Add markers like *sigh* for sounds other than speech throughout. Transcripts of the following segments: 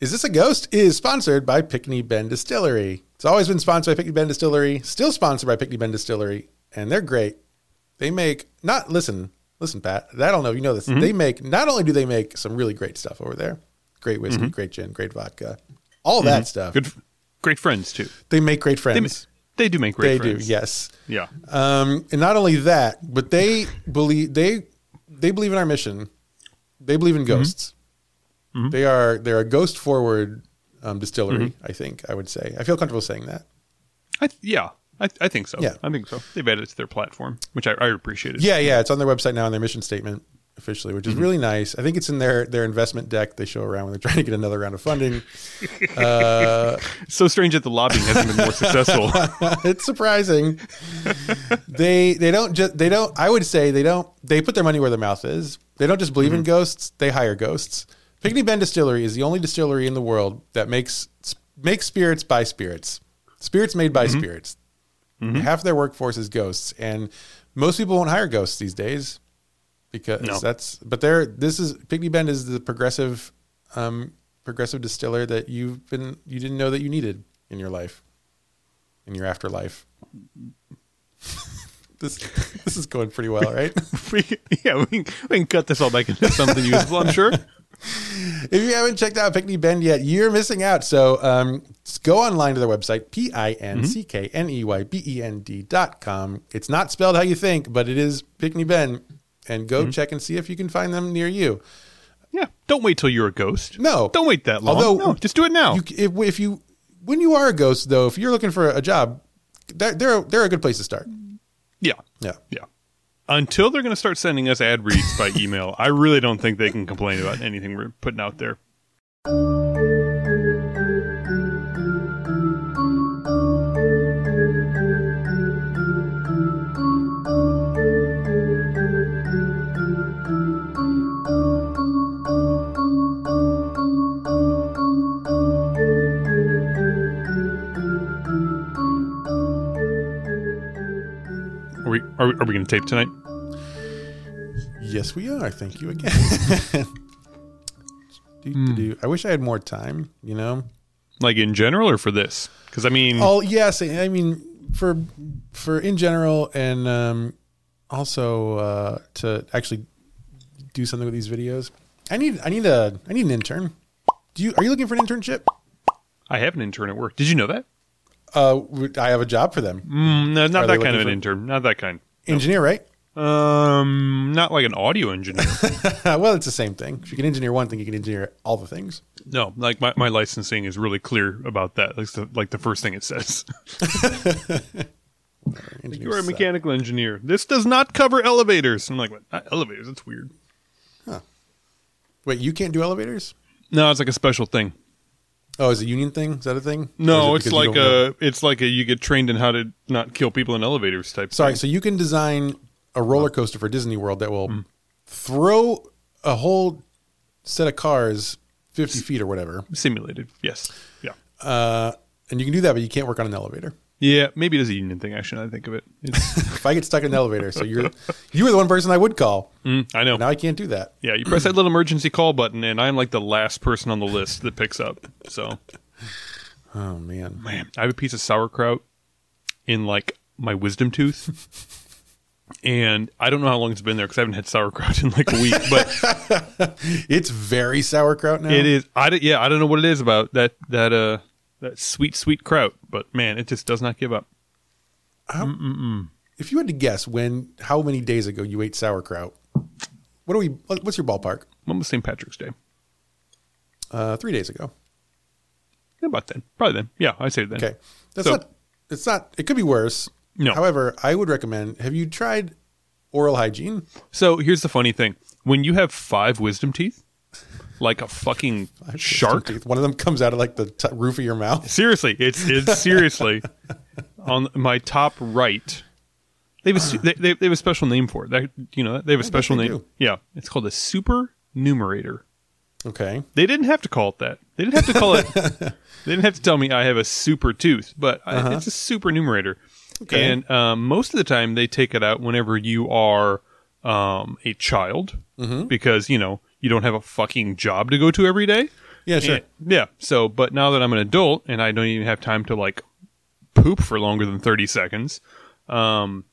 Is This a Ghost? is sponsored by Pinckney Bend Distillery. It's always been sponsored by Pinckney Bend Distillery, still sponsored by Pinckney Bend Distillery, and they're great. They make, not, listen, listen, Pat, I don't know if you know this. They make, not only do they make some really great stuff over there, great whiskey, great gin, great vodka, all that stuff. Good, great friends too. They make great friends. they do make great They, friends. do, yes. Yeah. Um, and not only that, but they believe they they believe in our mission. They believe Mm-hmm. in ghosts. They are they're a ghost forward um, distillery. Mm-hmm. I think I would say. I feel comfortable saying that. I th- yeah. I, I think so. Yeah. I think so. They've added it to their platform, which I, I appreciated. Yeah, yeah. It's on their website now and their mission statement officially, which is Mm-hmm. really nice. I think it's in their their investment deck they show around when they're *laughs* trying to get another round of funding. *laughs* uh, so strange that the lobbying hasn't been more successful. *laughs* it's surprising. they they don't just they don't. I would say they don't. They put their money where their mouth is. They don't just believe in ghosts. They hire ghosts. Pinckney Bend Distillery is the only distillery in the world that makes makes spirits by spirits. Spirits made by spirits. Half their workforce is ghosts, and most people won't hire ghosts these days because No. that's. But they're this is Pinckney Bend is the progressive, um, progressive distiller that you've been you didn't know that you needed in your life, in your afterlife. *laughs* this this is going pretty well, right? *laughs* we, yeah, we can, we can cut this all back into something useful, I'm sure. *laughs* *laughs* if you haven't checked out Pinckney Bend yet, you're missing out. So um, go online to their website, P I N C K N E Y B E N D dot com. It's not spelled how you think, but it is Pinckney Bend. And go check and see if you can find them near you. Yeah. Don't wait till you're a ghost. No. Don't wait that long. Although- no, just do it now. You, if, if you, when you are a ghost, though, if you're looking for a job, they're, they're, they're a good place to start. yeah. Yeah. Yeah. Until they're going to start sending us ad reads by email, I really don't think they can complain about anything we're putting out there. Are we are, we- going to tape tonight? Yes, we are. Thank you again. *laughs* Do, do, do. I wish I had more time, you know? Like in general or for this? Because I mean, Oh yes, I mean for for in general, and um, also uh, to actually do something with these videos. I need I need a I need an intern. Do you are you looking for an internship? I have an intern at work. Did you know that? Uh, I have a job for them. Mm, no, not Are that kind of an for- intern. Not that kind. Engineer, right? Um, not like an audio engineer. *laughs* well, it's the same thing. If you can engineer one thing, you can engineer all the things. no, like my, my licensing is really clear about that. Like the, like the first thing it says. *laughs* *laughs* You're a mechanical engineer. This does not cover elevators. I'm like, what? Not elevators? That's weird. Huh. Wait, you can't do elevators? No, it's like a special thing. Oh, is it a union thing? Is that a thing? No, it's it you like don't know? a it's like a you get trained in how to not kill people in elevators type. Sorry, thing. so you can design a roller coaster for Disney World that will throw a whole set of cars 50 feet or whatever. simulated. Yes. Yeah. Uh, and you can do that, but you can't work on an elevator. Yeah. Maybe it is a union thing. Actually, now that I think of it. *laughs* If I get stuck in an elevator, so you're you were the one person I would call. Mm, I know. Now I can't do that. Yeah, you press that little emergency call button, and I'm like the last person on the list that picks up. So, Oh man. man, I have a piece of sauerkraut in like my wisdom tooth, *laughs* and I don't know how long it's been there because I haven't had sauerkraut in like a week. But *laughs* It's very sauerkraut now. it is, I yeah, I don't know what it is about that that uh that sweet sweet kraut, but man, it just does not give up. If you had to guess when how many days ago you ate sauerkraut, what are we what's your ballpark? When was St. Patrick's Day? Uh, 3 days ago. About then, probably then. Yeah, I say then. Okay. That's So- not it's not it could be worse. No. However, I would recommend have you tried oral hygiene? So here's the funny thing: when you have five wisdom teeth, like a fucking shark, Teeth. One of them comes out of like the t- roof of your mouth. Seriously, it's it's *laughs* seriously on my top right. They have a they, they, they have a special name for it. That, you know, they have a special name. do. Yeah, it's called a super numerator. Okay. They didn't have to call it that. They didn't have to call it. *laughs* they didn't have to tell me I have a super tooth, but I, uh-huh. it's a supernumerary. Okay. And um, most of the time, they take it out whenever you are um, a child, because you know you don't have a fucking job to go to every day. Yeah, sure. And- yeah. So, but now that I'm an adult and I don't even have time to like poop for longer than 30 seconds, um,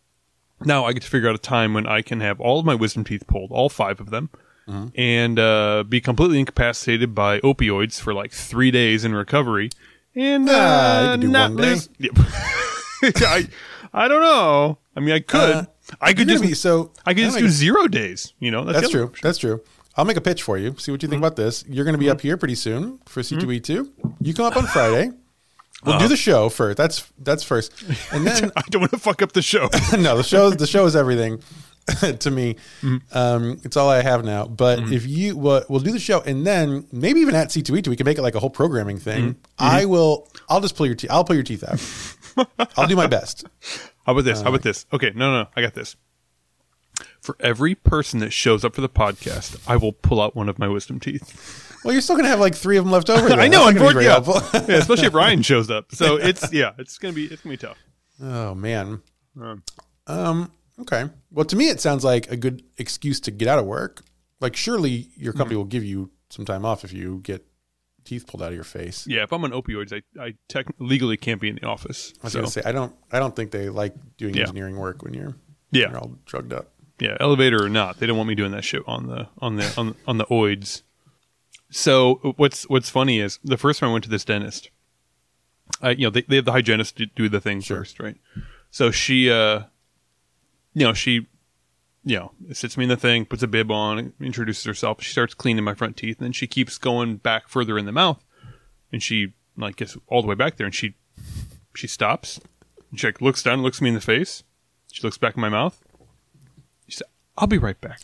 now I get to figure out a time when I can have all of my wisdom teeth pulled, all five of them, Mm-hmm. and uh, be completely incapacitated by opioids for like three days in recovery. And uh, Ah, could do not lose. Yep. *laughs* *laughs* I, I don't know. I mean, I could. Uh, I could just. be- so I could just do zero days. You know, That's other true. option. That's true. I'll make a pitch for you. See what you think Mm-hmm. about this. You're going to be up here pretty soon for C2E2. You come up on Friday. We'll Uh-huh. do the show first. That's that's first, and *laughs* then I don't want to fuck up the show. *laughs* no, the show the show is everything to me. Mm-hmm. Um, it's all I have now. But if you well, we'll do the show, and then maybe even at C2E2, we can make it like a whole programming thing. Mm-hmm. I will. I'll just pull your teeth. I'll pull your teeth out. I'll do my best. *laughs* How about this? How about this? Okay, no, no, no, I got this. For every person that shows up for the podcast, I will pull out one of my wisdom teeth. Well, you're still gonna have like three of them left over. *laughs* I know, That's not gonna be unfortunately, very yeah. helpful. yeah, especially if *laughs* Ryan shows up. So it's yeah, it's gonna be it's gonna be tough. Oh man. Um, Um. Okay. Well, to me, it sounds like a good excuse to get out of work. Like, surely your company Mm-hmm. will give you some time off if you get teeth pulled out of your face. yeah, if I'm on opioids, I I tech- legally can't be in the office. I was So gonna say, I don't. I don't think they like doing Yeah. engineering work when you're yeah, you're all drugged up. yeah, elevator or not, they don't want me doing that shit on the on the on, on the oids. So what's what's funny is the first time I went to this dentist, I you know they, they have the hygienist do, do the thing Sure. first, right? So she, uh, you know, she, you know, sits me in the thing, puts a bib on, introduces herself. She starts cleaning my front teeth, and then she keeps going back further in the mouth, and she like gets all the way back there, and she she stops. And she like looks down, looks me in the face. She looks back in my mouth. She said, "I'll be right back."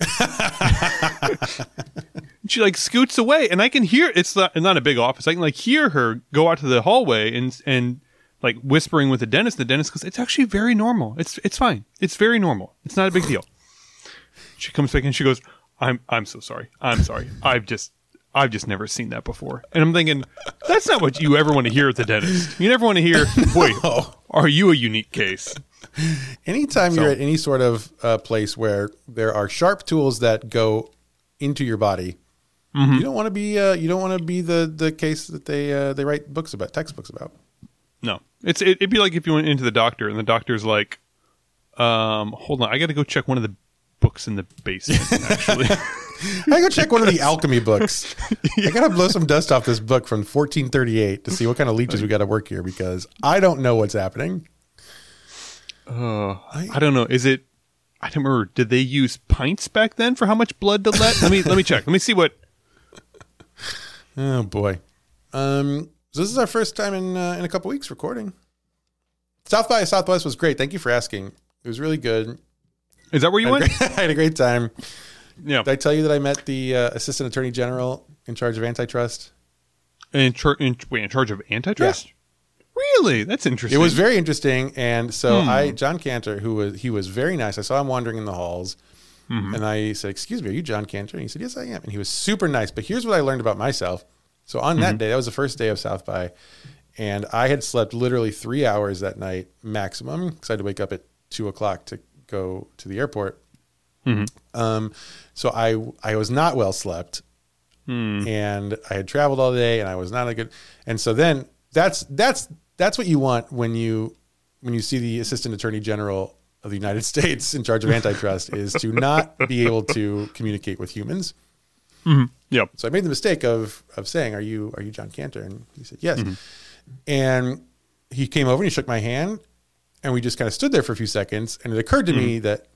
And *laughs* she like scoots away, and I can hear it's not, not a big office. I can like hear her go out to the hallway and and like whispering with the dentist. The dentist goes, "It's actually very normal. It's it's fine. It's very normal. It's not a big deal." She comes back and she goes, "I'm I'm so sorry. I'm sorry. *laughs* I've just." I've just never seen that before. And I'm thinking, that's not what you ever want to hear at the dentist. You never want to hear, *laughs* wait, are you a unique case? Anytime So- you're at any sort of uh, place where there are sharp tools that go into your body, Mm-hmm. you don't want to be. Uh, you don't want to be the the case that they uh, they write books about, textbooks about. No, it's it, it'd be like if you went into the doctor and the doctor's like, um, hold on, I got to go check one of the books in the basement. Actually, *laughs* I go check one of the alchemy books. *laughs* I gotta blow some dust off this book from 1438 to see what kind of leeches we got to work here because I don't know what's happening. uh, I don't know. Is it? I don't remember. Did they use pints back then for how much blood to let? let me let me check. Let me see what. *laughs* Oh boy. Um, so this is our first time in uh, in a couple weeks recording. South by Southwest was great. Thank you for asking. It was really good. Is that where you I went? great, *laughs* I had a great time. Yeah, Did I tell you that I met the uh, assistant attorney general in charge of antitrust? in, char- in wait in charge of antitrust. Really, that's interesting. It was very interesting, and so hmm. I, John Kanter, who was he was very nice. I saw him wandering in the halls, mm-hmm. and I said, "Excuse me, are you John Kanter?" And he said, "Yes, I am." And he was super nice. But here's what I learned about myself. So on that mm-hmm. day, that was the first day of South by, and I had slept literally three hours that night maximum because I had to wake up at two o'clock to go to the airport. Mm-hmm. Um, so I I was not well slept, hmm. and I had traveled all day, and I was not a good. And so then that's that's that's what you want when you when you see the assistant attorney general of the United *laughs* States in charge of antitrust is to not be able to communicate with humans. Mm-hmm. Yep. So I made the mistake of of saying, "Are you are you John Kanter?" And he said, "Yes." Mm-hmm. And he came over and he shook my hand, and we just kind of stood there for a few seconds. And it occurred to me that,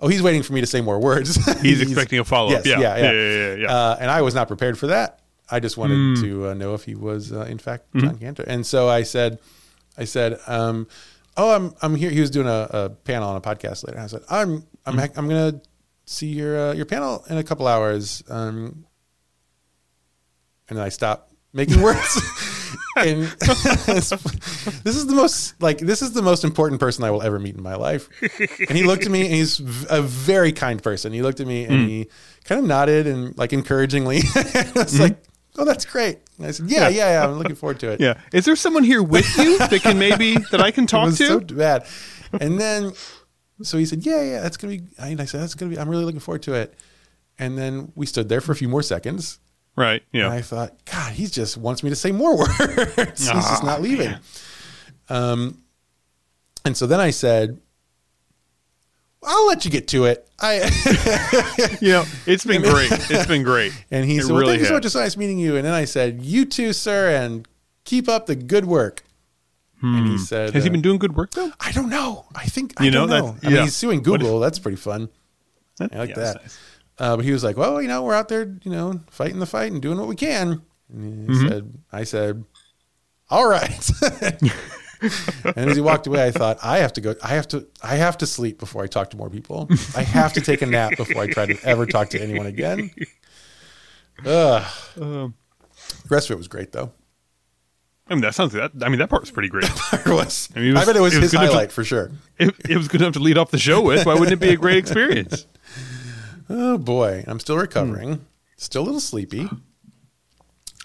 oh, he's waiting for me to say more words. *laughs* He's expecting a follow-up. Yes, Yeah. yeah, yeah, Yeah, yeah, yeah. Uh, and I was not prepared for that. I just wanted to uh, know if he was uh, in fact John Kanter. And so I said, I said, um, "Oh, I'm I'm here." He was doing a, a panel on a podcast later. I said, "I'm I'm I'm gonna see your uh, your panel in a couple hours." Um, and then I stopped making *laughs* words. And *laughs* this is the most like this is the most important person I will ever meet in my life. And he looked at me, and he's a very kind person. He looked at me and hmm. he kind of nodded and like encouragingly. *laughs* I was hmm. like, "Oh, that's great." And I said, "Yeah, yeah, yeah. I'm looking forward to it." yeah. Is there someone here with you that can maybe that I can *laughs* it talk was to? so bad. And then, so he said, "Yeah, yeah, that's gonna be." And I said, "That's gonna be." I'm really looking forward to it. And then we stood there for a few more seconds, Right. And Yeah. I thought, God, he just wants me to say more *laughs* words. he's just Ah, not leaving. Um, and so then I said, I'll let you get to it. I *laughs* You know, it's been *laughs* great. It's been great. and he It said, well, really thank you so has. much. It's nice meeting you. And then I said, you too, sir, and keep up the good work. And he said, Hmm. Has he uh, been doing good work though? I don't know. I think I You don't know, know. that- I mean, yeah. he's suing Google. That's pretty fun. I like Yeah, that. nice. Uh, but he was like, "Well, you know, we're out there, you know, fighting the fight and doing what we can." And he Mm-hmm. said, "I said, all right." *laughs* and as he walked away, I thought, "I have to go. I have to. I have to sleep before I talk to more people. I have to take a nap before I try to ever talk to anyone again." Ugh. Um, The rest of it was great, though. I mean, that sounds that. I mean, that part was pretty great. *laughs* It was. I, mean, was- bet it was, it was his enough to- highlight for sure. it, it was good enough to lead off the show with. Why wouldn't it be a great experience? Oh boy, I'm still recovering. Still a little sleepy.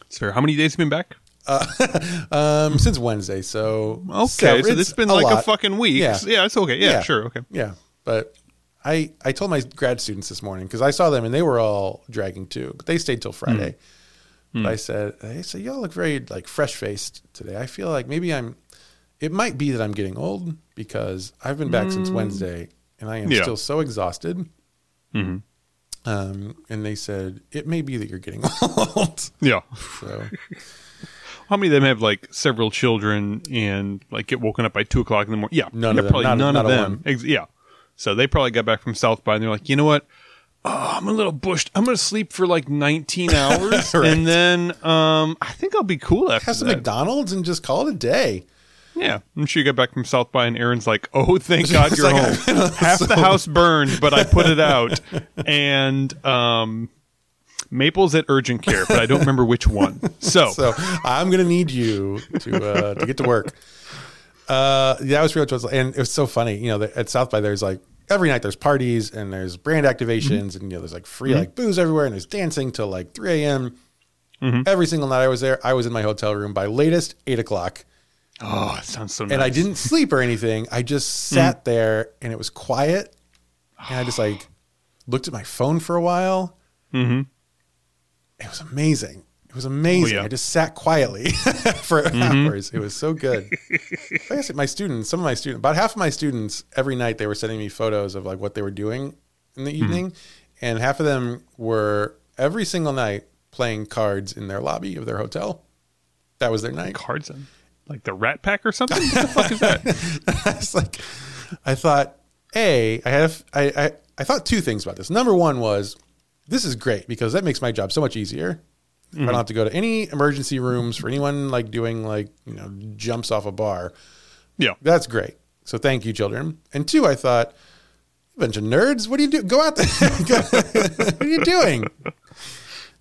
Sir, how many days have you been back? *laughs* Um, since Wednesday, so Okay, so it's this has been like a fucking week. Yeah. Yeah, it's okay. Yeah, sure, okay. Yeah, but I I told my grad students this morning because I saw them and they were all dragging too, but they stayed till Friday. Hmm. But I said, "Hey, so y'all look very like fresh faced today. I feel like maybe I'm. It might be that I'm getting old because I've been back since Wednesday and I am Hmm. Yeah. still so exhausted." Mhm. Um, and they said it may be that you're getting *laughs* old. Yeah. So *laughs* How many of them have like several children and like get woken up by two o'clock in the morning? Yeah, None yeah, of them. Probably Not- none not of them. Ex- yeah. So they probably got back from South by and they're like, you know what? Oh, I'm a little bushed. I'm going to sleep for like 19 *laughs* hours, Right. and then um, I think I'll be cool after have some that. McDonald's and just call it a day. Yeah, I'm sure you got back from South by, and Aaron's like, "Oh, thank *laughs* God you're like, home. *laughs* Half the house burned, but I put it out." And um, Maple's at urgent care, but I don't remember which one. *laughs* So, So I'm gonna need you to uh, to get to work. Uh, yeah, that was real. was- And it was so funny. You know, that at South by there's like every night there's parties and there's brand activations and you know there's like free like booze everywhere and there's dancing till like 3 a.m. Every single night I was there, I was in my hotel room by latest eight o'clock, oh, it sounds so nice. and I didn't sleep or anything. I just *laughs* sat there and it was quiet, and I just like looked at my phone for a while. Mm-hmm. It was amazing. It was amazing. Oh, yeah. I just sat quietly *laughs* for hours. It was so good. *laughs* I said, my students, some of my students, about half of my students, every night they were sending me photos of like what they were doing in the Mm-hmm. evening, and half of them were every single night playing cards in their lobby of their hotel. That was their night. cards in like the Rat Pack or something. What the fuck is that? *laughs* I was like, I thought, a, I had, a, I, I, I thought two things about this. Number one was, this is great because that makes my job so much easier. If I don't mm-hmm. have to go to any emergency rooms for anyone like doing like you know jumps off a bar. Yeah, That's great. So thank you, children. And two, I thought, bunch of nerds. What do you do? Go out there. *laughs* what are you doing?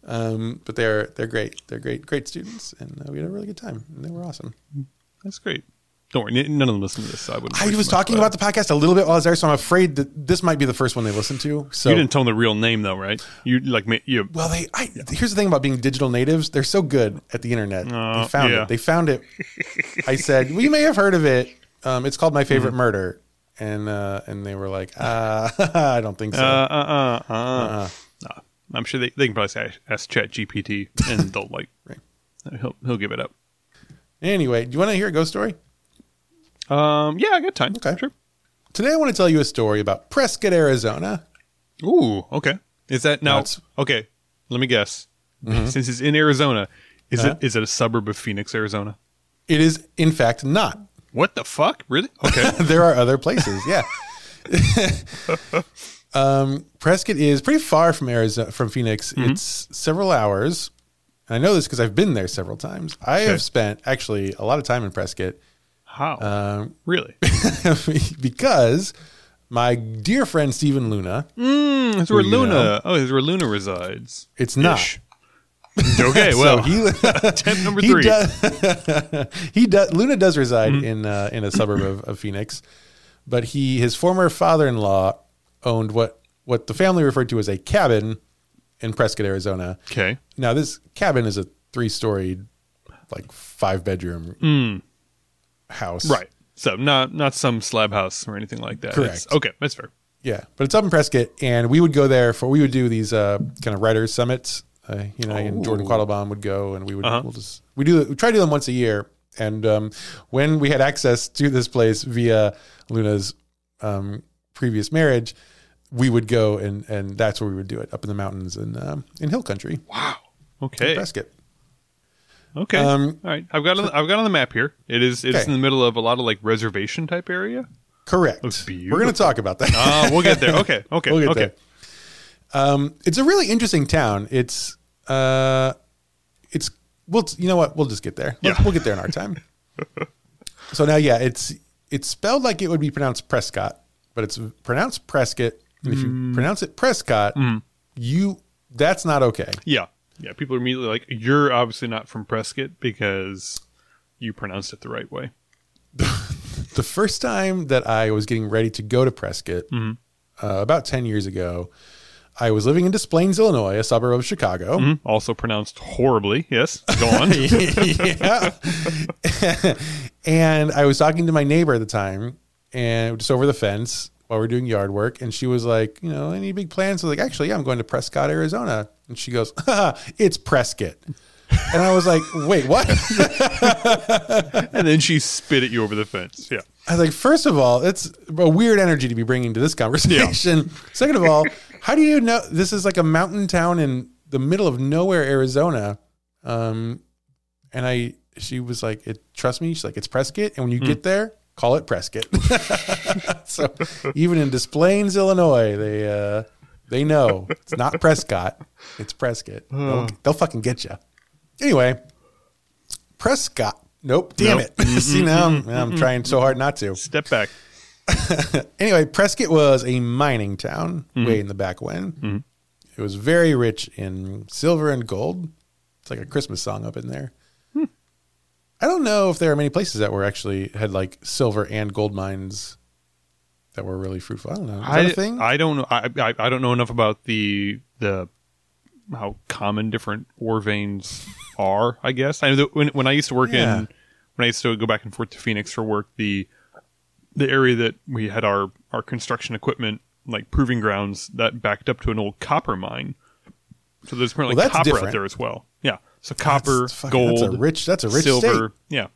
Um, but they're they're great. They're great great students, and uh, we had a really good time. And they were awesome. that's great. Don't worry, none of them listen to this. So I wouldn't. I was much talking about the podcast a little bit while I was there, so I'm afraid that this might be the first one they listen to. So You didn't tell them the real name though, right? You like you. Well, they. I, here's the thing about being digital natives; they're so good at the internet. Uh, they found yeah. it. They found it. I said, "We may have heard of it. Um, it's called My Favorite Mm-hmm. Murder," and uh, and they were like, uh, *laughs* "I don't think so." Uh, uh, uh, uh. Nah, I'm sure they, they can probably say, ask Chat GPT and *laughs* they'll like Right. he'll he'll give it up. anyway, do you want to hear a ghost story? Um, yeah, I got time. Okay. sure. Today, I want to tell you a story about Prescott, Arizona. Ooh, okay. Is that now? That's- okay, let me guess. Since it's in Arizona, is Uh-huh. it is it a suburb of Phoenix, Arizona? It is, in fact, not. What the fuck? Really? Okay. *laughs* there are other places. Yeah. *laughs* um, Prescott is pretty far from Arizona, from Phoenix. Mm-hmm. It's several hours. And I know this because I've been there several times. I Okay. have spent actually a lot of time in Prescott How? um, really? *laughs* because my dear friend Stephen Luna. Mm, that's where Who do you Luna. know? Oh, that's where Luna resides. It's not. Ish. Okay, *laughs* well, he *laughs* tip number he three. does, he does. Luna does reside Mm-hmm. in uh, in a suburb of, of Phoenix, but he his former father in law owned what what the family referred to as a cabin in Prescott, Arizona. Okay. Now this cabin is a three storied, like five bedroom house. Mm. Right. So not not some slab house or anything like that. Correct. It's- okay, that's fair. Yeah, but it's up in Prescott, and we would go there for we would do these uh, kind of writers summits Uh, you know, and Jordan Oh. Quattlebaum would go, and we would Uh-huh. we'll just we do we try to do them once a year. And um, when we had access to this place via Luna's um, previous marriage, we would go and and that's where we would do it up in the mountains and um, in hill country, Wow. Okay. Prescott. Okay. Um, All right. I've got it, I've got on the map here. It is it's Okay. in the middle of a lot of like reservation type area. Correct. We're going to talk about that. Uh, we'll get there. Okay. *laughs* Okay. We'll get okay. there. Um, it's a really interesting town. It's uh, it's well, you know what? We'll just get there. Let's- Yeah. We'll get there in our time. *laughs* so now, yeah, it's it's spelled like it would be pronounced Prescott, but it's pronounced Prescott. And if you Mm. pronounce it Prescott, you that's not okay. Yeah. Yeah. People are immediately like, you're obviously not from Prescott because you pronounced it the right way. *laughs* The first time that I was getting ready to go to Prescott, Mm-hmm. uh, about ten years ago, I was living in Des Plaines, Illinois, a suburb of Chicago. Mhm. Also pronounced horribly. Yes. Go on. *laughs* yeah. *laughs* and I was talking to my neighbor at the time and just over the fence while we are doing yard work. And she was like, you know, any big plans? I was like, actually, yeah, I'm going to Prescott, Arizona. And she goes, *laughs* it's Prescott. And I was like, wait, what? *laughs* and then she spit at you over the fence. Yeah. I was like, first of all, it's a weird energy to be bringing to this conversation. *laughs* Second of all, how do you know this is like a mountain town in the middle of nowhere, Arizona? Um, and I, she was like, it, trust me. She's like, it's Prescott. And when you get there, call it Prescott. *laughs* so even in Des Plaines, Illinois, they, uh, they know it's not Prescott. It's Prescott. They'll, they'll fucking get you. Anyway, Prescott. Nope. Damn Nope. it. See mm-hmm, now, I'm, mm-hmm, I'm mm-hmm. trying so hard not to. Step back. *laughs* Anyway, Prescott was a mining town way in the back when. It was very rich in silver and gold. It's like a Christmas song up in there. I don't know if there are many places that were actually had like silver and gold mines that were really fruitful. I don't know. Is that I, a thing? I don't know. I, I I don't know enough about the the how common different ore veins *laughs* are. I guess I know that when when I used to work Yeah. in when I used to go back and forth to Phoenix for work, the the area that we had our our construction equipment like proving grounds that backed up to an old copper mine. So there's apparently Well, copper different. out there as well. Yeah. So copper, That's fucking- gold, That's a rich. That's a rich silver. state. Yeah.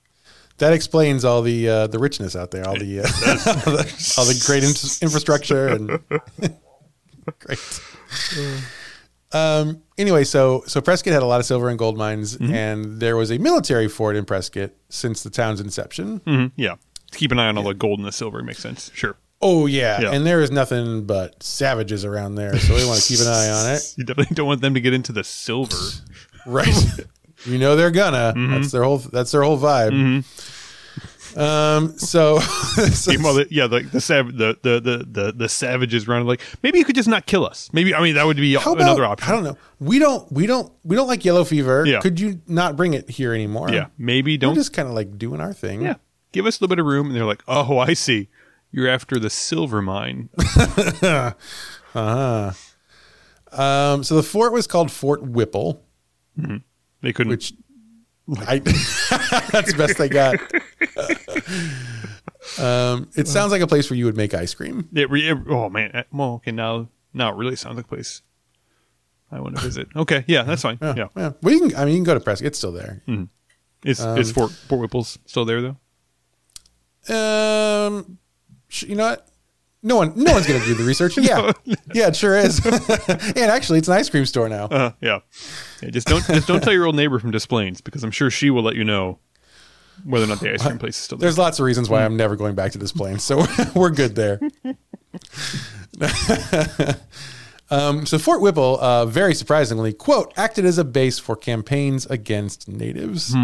That explains all the uh, the richness out there. All the, uh, *laughs* all the all the great in- infrastructure and *laughs* great. Um, anyway, so so Prescott had a lot of silver and gold mines, Mm-hmm. and there was a military fort in Prescott since the town's inception. hmm Yeah. Keep an eye on all the gold and the silver. Makes sense. Sure. Oh yeah. Yeah. and there is nothing but savages around there, so we want to keep an eye on it. *laughs* You definitely don't want them to get into the silver. Right. *laughs* you know they're gonna. Mm-hmm. That's their whole. That's their whole vibe. Um. So. *laughs* so- Well, the- yeah, like the, sav- the, the the the the savages running like maybe you could just not kill us. Maybe I mean that would be about, another option. I don't know. We don't. We don't. We don't like yellow fever. Yeah. Could you not bring it here anymore? Yeah, maybe We're don't. just kind of like doing our thing. yeah, give us a little bit of room, and they're like, oh, I see. You're after the silver mine. *laughs* Uh. Um. So the fort was called Fort Whipple, They couldn't. which I *laughs* that's the best I got. um. It sounds like a place where you would make ice cream. it re- it- oh man. eh, Well, okay, now now it really sounds like a place I want to visit. Okay, yeah, that's fine. Yeah. Yeah, yeah. Well, you can. I mean, you can go to Prescott. It's still there. is Um, is Fort Fort Whipple's still there though? Um. You know what? No one. No one's gonna do the research. *laughs* Yeah. Yeah. It sure is. *laughs* and actually, it's an ice cream store now. Uh, yeah. yeah. Just don't just don't tell your old neighbor from Des Plaines because I'm sure she will let you know whether or not the ice cream place is still there. There's lots of reasons why I'm never going back to Des Plaines, so *laughs* we're good there. um, so Fort Whipple, uh, very surprisingly, quote, acted as a base for campaigns against natives.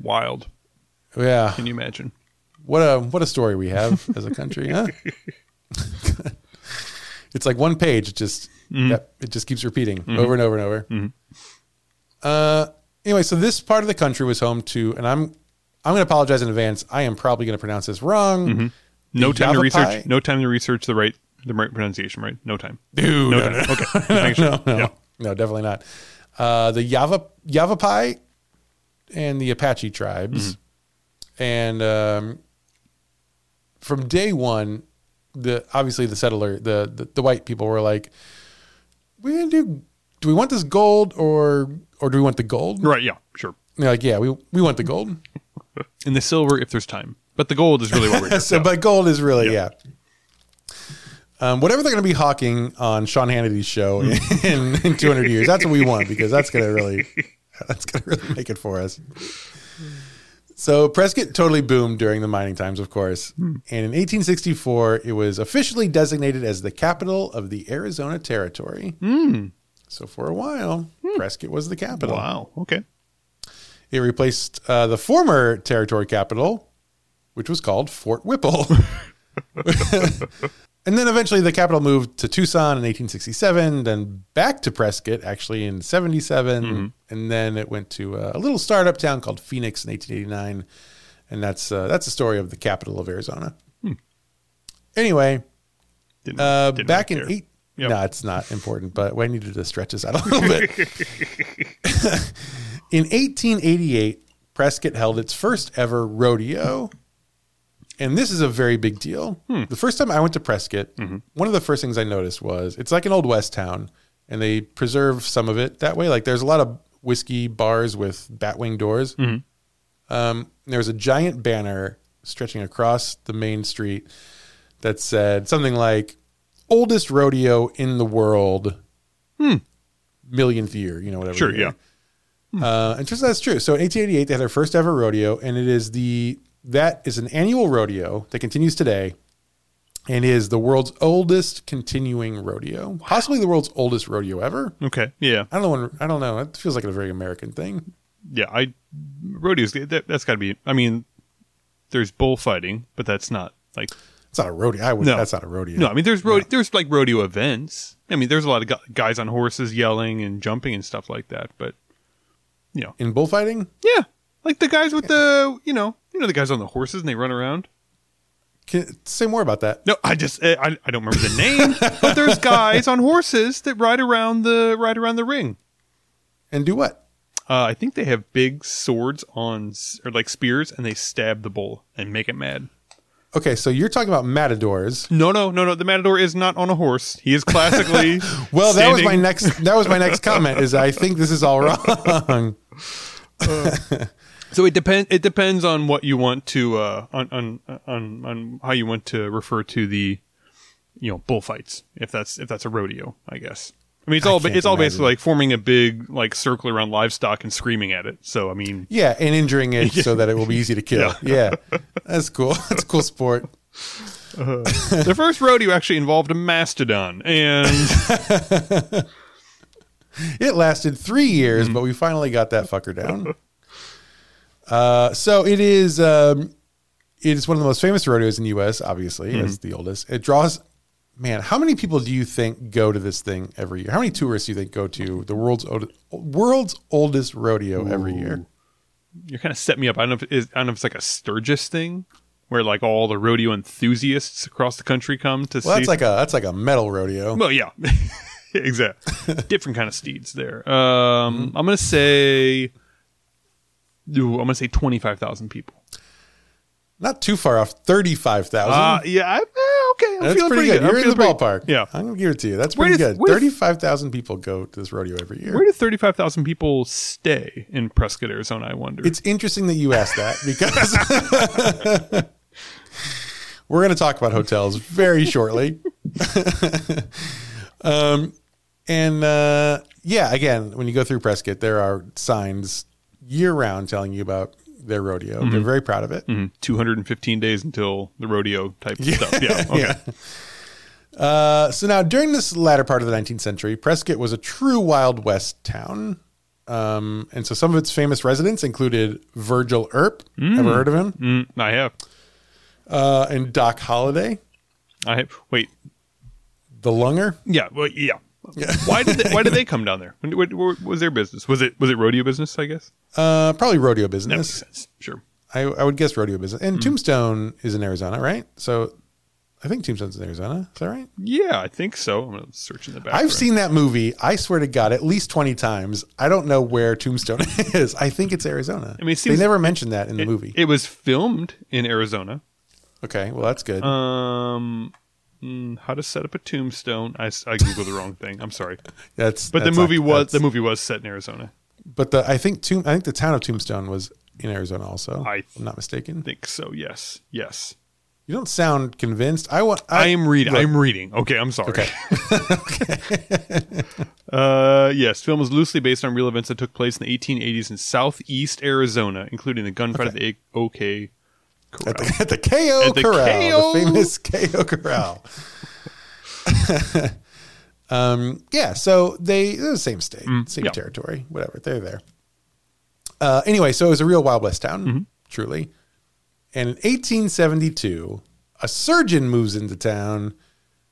Wild. Yeah, Can you imagine? what a what a story we have as a country, huh? *laughs* it's like one page, it just yep, it just keeps repeating over and over and over. Uh, anyway, so this part of the country was home to, and I'm I'm going to apologize in advance. I am probably going to pronounce this wrong. No The time to research. No time to research the right the right pronunciation. Right? No time. Dude, No no, time. no, Okay. Making sure. no, Yeah. no, definitely not. Uh, the Yava Yavapai and the Apache tribes, and um, from day one, the obviously the settler, the, the the white people were like, gonna do do we want this gold or or do we want the gold? Right. Yeah. Sure. And they're like, yeah, we we want the gold. *laughs* And the silver, if there's time, but the gold is really what we're. *laughs* so, Yeah. but gold is really yeah. Um, whatever they're going to be hawking on Sean Hannity's show *laughs* in, in 200 years, that's what we want because that's going to really that's going to really make it for us. So Prescott totally boomed during the mining times, of course, hmm. and in 1864 it was officially designated as the capital of the Arizona Territory. Hmm. So for a while, hmm. Prescott was the capital. wow. Okay. It replaced uh, the former territory capital, which was called Fort Whipple. *laughs* *laughs* and then eventually the capital moved to Tucson in 1867, then back to Prescott actually in 77, and then it went to uh, a little startup town called Phoenix in 1889. And that's uh, that's the story of the capital of Arizona. Anyway, Didn't, uh, didn't back in eight. Yep. No, it's not important, but I needed to stretch this out a little bit. *laughs* *laughs* in 1888, Prescott held its first ever rodeo. And this is a very big deal. The first time I went to Prescott, one of the first things I noticed was it's like an old West town, and they preserve some of it that way. Like there's a lot of whiskey bars with batwing doors. Um, there was a giant banner stretching across the main street that said something like "oldest rodeo in the world, millionth year." You know, whatever. Sure, year. Uh, and just that's true. So in 1888, they had their first ever rodeo, and it is the that is an annual rodeo that continues today, and is the world's oldest continuing rodeo, possibly the world's oldest rodeo ever. Okay. Yeah. I don't know. I don't know. It feels like a very American thing. Yeah. I rodeos. That, that's got to be. I mean, there's bullfighting, but that's not like. It's not a rodeo. I would. No. That's not a rodeo. No, I mean, there's ro- there's like rodeo events. I mean, there's a lot of guys on horses yelling and jumping and stuff like that. But you know, In bullfighting, yeah, like the guys with the you know you know the guys on the horses and they run around. Can, say more about that. No, I just eh, I, I don't remember the name, but there's *laughs* guys on horses that ride around the ride around the ring. And do what? Uh, I think they have big swords on or like spears, and they stab the bull and make it mad. Okay, so you're talking about matadors. No, no, no, no. The matador is not on a horse. He is classically. *laughs* Well, that was my next. That was my next comment. Is I think this is all wrong. *laughs* So it depends. It depends on what you want to uh, on, on on on how you want to refer to the you know bullfights. If that's if that's a rodeo, I guess. I mean, it's all it's all basically like forming a big like circle around livestock and screaming at it. So I mean, Yeah, and injuring it *laughs* so that it will be easy to kill. Yeah, that's cool. *laughs* That's a cool sport. the first rodeo actually involved a mastodon, and *laughs* It lasted three years, but we finally got that fucker down. Uh, so it is. Um, it is one of the most famous rodeos in the U.S. Obviously, it's the oldest. It draws. Man, how many people do you think go to this thing every year? How many tourists do you think go to the world's old, world's oldest rodeo every year? you're kind of set me up. I don't know if is, I don't know if it's like a Sturgis thing where like all the rodeo enthusiasts across the country come to Well, see. that's like a that's like a metal rodeo. Well, yeah, *laughs* exactly. Different kind of steeds there. Um, I'm gonna say, ooh, I'm gonna say twenty five thousand people. Not too far off. Thirty-five thousand. Uh, yeah, I, eh, okay. I'm That's feeling pretty pretty good. You're I'm in the pretty- ballpark. Yeah. I'm gonna give it to you. That's pretty did- good. Thirty-five thousand people go to this rodeo every year. Where do thirty five thousand people stay in Prescott, Arizona? I wonder. It's interesting that you asked that because *laughs* we're going to talk about hotels very shortly. *laughs* um, and uh, yeah, again, when you go through Prescott, there are signs year round telling you about their rodeo. They're very proud of it. two hundred and fifteen days until the rodeo type stuff. Yeah. *laughs* Okay. Yeah. Uh, so now, during this latter part of the 19th century, Prescott was a true Wild West town. Um, and so some of its famous residents included Virgil Earp. Ever heard of him? Mm, I have. Uh, and Doc Holliday, I have. Wait. the lunger. Yeah. Well, yeah. *laughs* why did they, why did they come down there? What, what, what was their business? Was it was it rodeo business? I guess Uh, probably rodeo business. Sure. I, I would guess rodeo business. And Tombstone is in Arizona, right? So I think Tombstone's in Arizona. Is that right? Yeah, I think so. I'm gonna search in the background. I've seen that movie, I swear to God, at least 20 times. I don't know where Tombstone *laughs* is. I think it's Arizona. I mean, they never mentioned that in the it, movie. It was filmed in Arizona. okay, well, that's good. Um, mm, how to set up a tombstone. I googled the wrong thing. I'm sorry, *laughs* That's but that's the movie not- was the movie was set in Arizona. But the I think Tomb I think the town of Tombstone was in Arizona also. I I'm not mistaken. I think so. Yes, yes. You don't sound convinced. I want. I, am reading. I'm reading. Okay, I'm sorry. *laughs* *laughs* Okay. Uh, yes, film was loosely based on real events that took place in the 1880s in southeast Arizona, including the gunfight at the OK Corral. at the, at the KO At the Corral, KO. the famous *laughs* KO Corral. *laughs* um, yeah, so they they're the same state, same Mm, yeah. territory, whatever. They're there. Uh, anyway, so it was a real Wild West town, Mm-hmm. truly. And in 1872, a surgeon moves into town.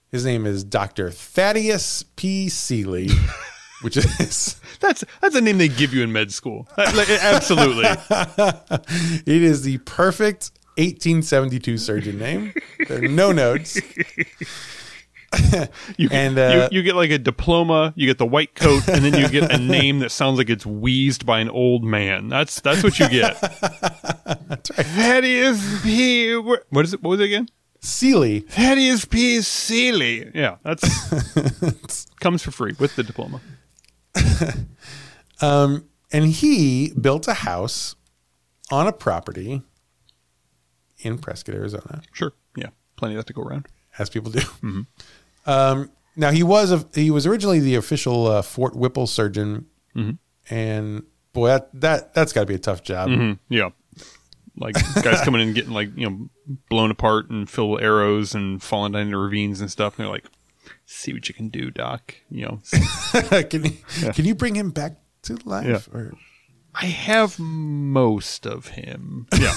His name is Dr. Thaddeus P. Seeley, *laughs* which is That's that's a name they give you in med school. Absolutely. it is the perfect 1872 surgeon name. There are no notes. *laughs* You, And, you, uh, you get like a diploma, you get the white coat, and then you get a *laughs* name that sounds like it's wheezed by an old man. That's that's what you get. *laughs* That's right. Thaddeus P. What is it? What was it again? Seeley. Thaddeus P. Seeley. Yeah, that's comes for free with the diploma. Um, and he built a house on a property in Prescott, Arizona, Sure. Yeah, plenty of that to go around. as people do. *laughs* Um, now he was a, he was originally the official uh, Fort Whipple surgeon, and boy, that that that's got to be a tough job. Mm, yeah. Like guys *laughs* coming in and getting like, you know, blown apart and filled with arrows and falling down into ravines and stuff. And they're like, see what you can do, Doc. You know, *laughs* can you, can you bring him back to life? Yeah. Or, I have most of him. Yeah.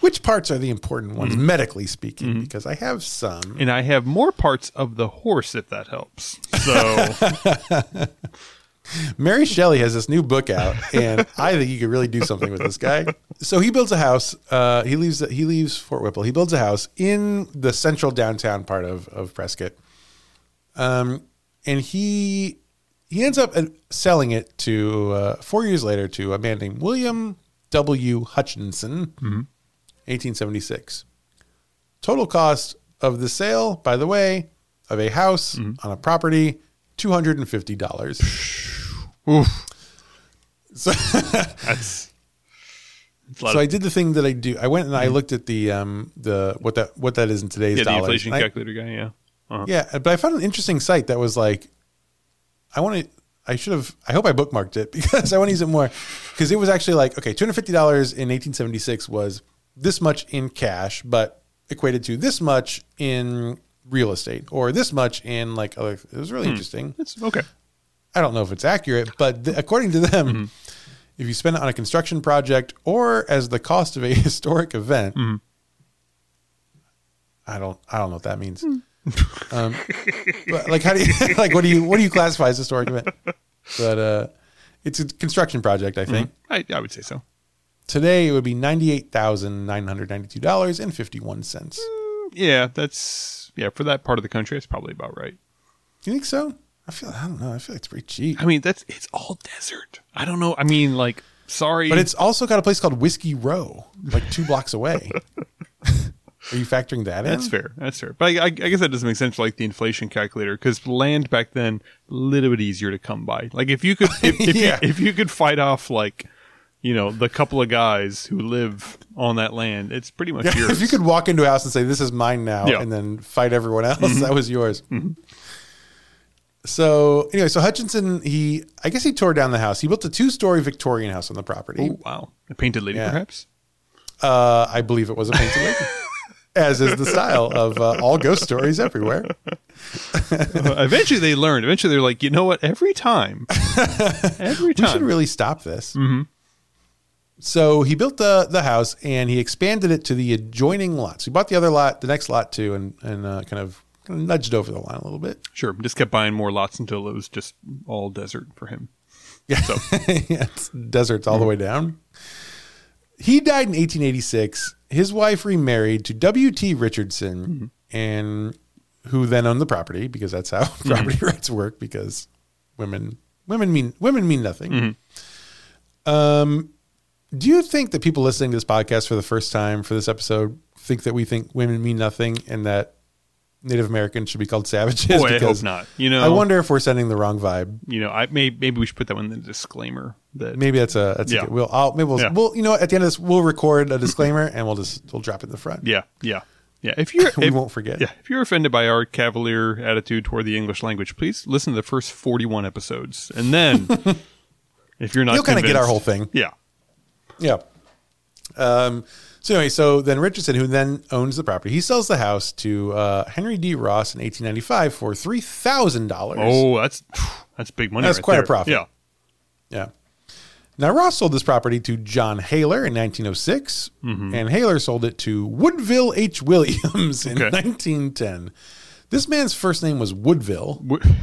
Which parts are the important ones, mm. medically speaking? Mm. Because I have some. And I have more parts of the horse, if that helps. So. *laughs* Mary Shelley has this new book out, and I think you could really do something with this guy. So he builds a house. Uh, he leaves. He leaves Fort Whipple. He builds a house in the central downtown part of of Prescott, um, and he he ends up uh, selling it to uh, four years later to a man named William W. Hutchinson, mm-hmm. 1876. Total cost of the sale, by the way, of a house mm-hmm. on a property, $250. Oof. So, *laughs* That's, so of- I did the thing that I do. I went and I mm-hmm. looked at the um the what that what that is in today's yeah, the dollars. inflation I, calculator guy, yeah. Uh-huh. Yeah, uh, but I found an interesting site that was like I want to I should have. I hope I bookmarked it *laughs* because I want to use it more. Because it was actually like okay, two hundred fifty dollars in eighteen seventy six was this much in cash, but equated to this much in real estate or this much in like other. It was really interesting. It's okay. I don't know if it's accurate, but th- according to them, Mm-hmm. if you spend it on a construction project or as the cost of a *laughs* historic event, Mm-hmm. I don't, I don't know what that means. Hmm. *laughs* um, but, like, how do you, *laughs* like, what do you, what do you classify as historic event? But uh, it's a construction project, I think. I, I would say so. Today it would be ninety eight thousand nine hundred ninety two dollars and fifty one cents. Mm, yeah, that's yeah for that part of the country. It's probably about right. You think so? I feel, I don't know. I feel like it's pretty cheap. I mean, that's it's all desert. I don't know. I mean, like, sorry, But it's also got a place called Whiskey Row, like two blocks away. *laughs* Are you factoring that in? That's fair. That's fair. But I, I, I guess that doesn't make sense like the inflation calculator because land back then a little bit easier to come by. Like if you could, if, if, *laughs* Yeah. you, if you could fight off like, you know, the couple of guys who live on that land, it's pretty much *laughs* yours. if you could walk into a house and say, "This is mine now," Yeah. Mm-hmm. and then fight everyone else, that was yours. So anyway, so Hutchinson, he, I guess he tore down the house. He built a two-story Victorian house on the property. Oh wow, a painted lady, Yeah. perhaps. Uh, I believe it was a painted lady, *laughs* as is the style of uh, all ghost stories everywhere. Eventually, they learned. Eventually, they're like, you know what? Every time, *laughs* every time, We should really stop this. So he built the the house and he expanded it to the adjoining lots. He bought the other lot, the next lot too, and and uh, kind of kind of nudged over the line a little bit. sure, just kept buying more lots until it was just all desert for him. Yeah, So- *laughs* yeah it's deserts all the way down. He died in 1886. His wife remarried to W.T. Richardson, and who then owned the property because that's how *laughs* property *laughs* rights work. Because women women mean women mean nothing. Um, do you think that people listening to this podcast for the first time for this episode think that we think women mean nothing and that Native Americans should be called savages. Boy, I hope not. You know, I wonder if we're sending the wrong vibe. You know, I may, maybe we should put that one in the disclaimer. That Maybe that's a that's Yeah. a good, we'll I'll, maybe we'll, Yeah. we'll you know at the end of this we'll record a disclaimer and we'll just we'll drop it in the front. yeah, yeah, yeah. If you're, *laughs* We if, won't forget. yeah, if you're offended by our cavalier attitude toward the English language, please listen to the first 41 episodes, and then *laughs* if you're not, You'll kinda get our whole thing. Yeah, Yeah. Um, so anyway, so then Richardson, who then owns the property, he sells the house to uh, Henry D. Ross in 1895 for three thousand dollars. Oh, that's that's big money. That's right quite a profit. Yeah. Yeah. Now Ross sold this property to John Haler in 1906, Mm-hmm. and Haler sold it to Woodville H. Williams in Okay. 1910. This man's first name was Woodville, W-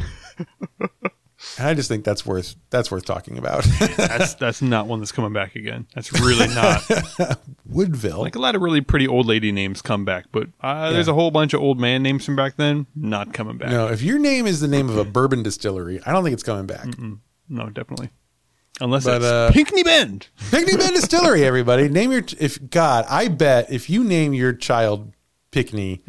*laughs* and I just think that's worth that's worth talking about. *laughs* *laughs* That's that's not one that's coming back again. That's really not. *laughs* Woodville. like a lot of really pretty old lady names come back, but uh, there's a whole bunch of old man names from back then not coming back. no, if your name is the name of a bourbon distillery, I don't think it's coming back. No, definitely. Unless But, it's uh, Pinckney Bend. Pinckney Bend Distillery, everybody. Name your if God, I bet if you name your child Pinckney,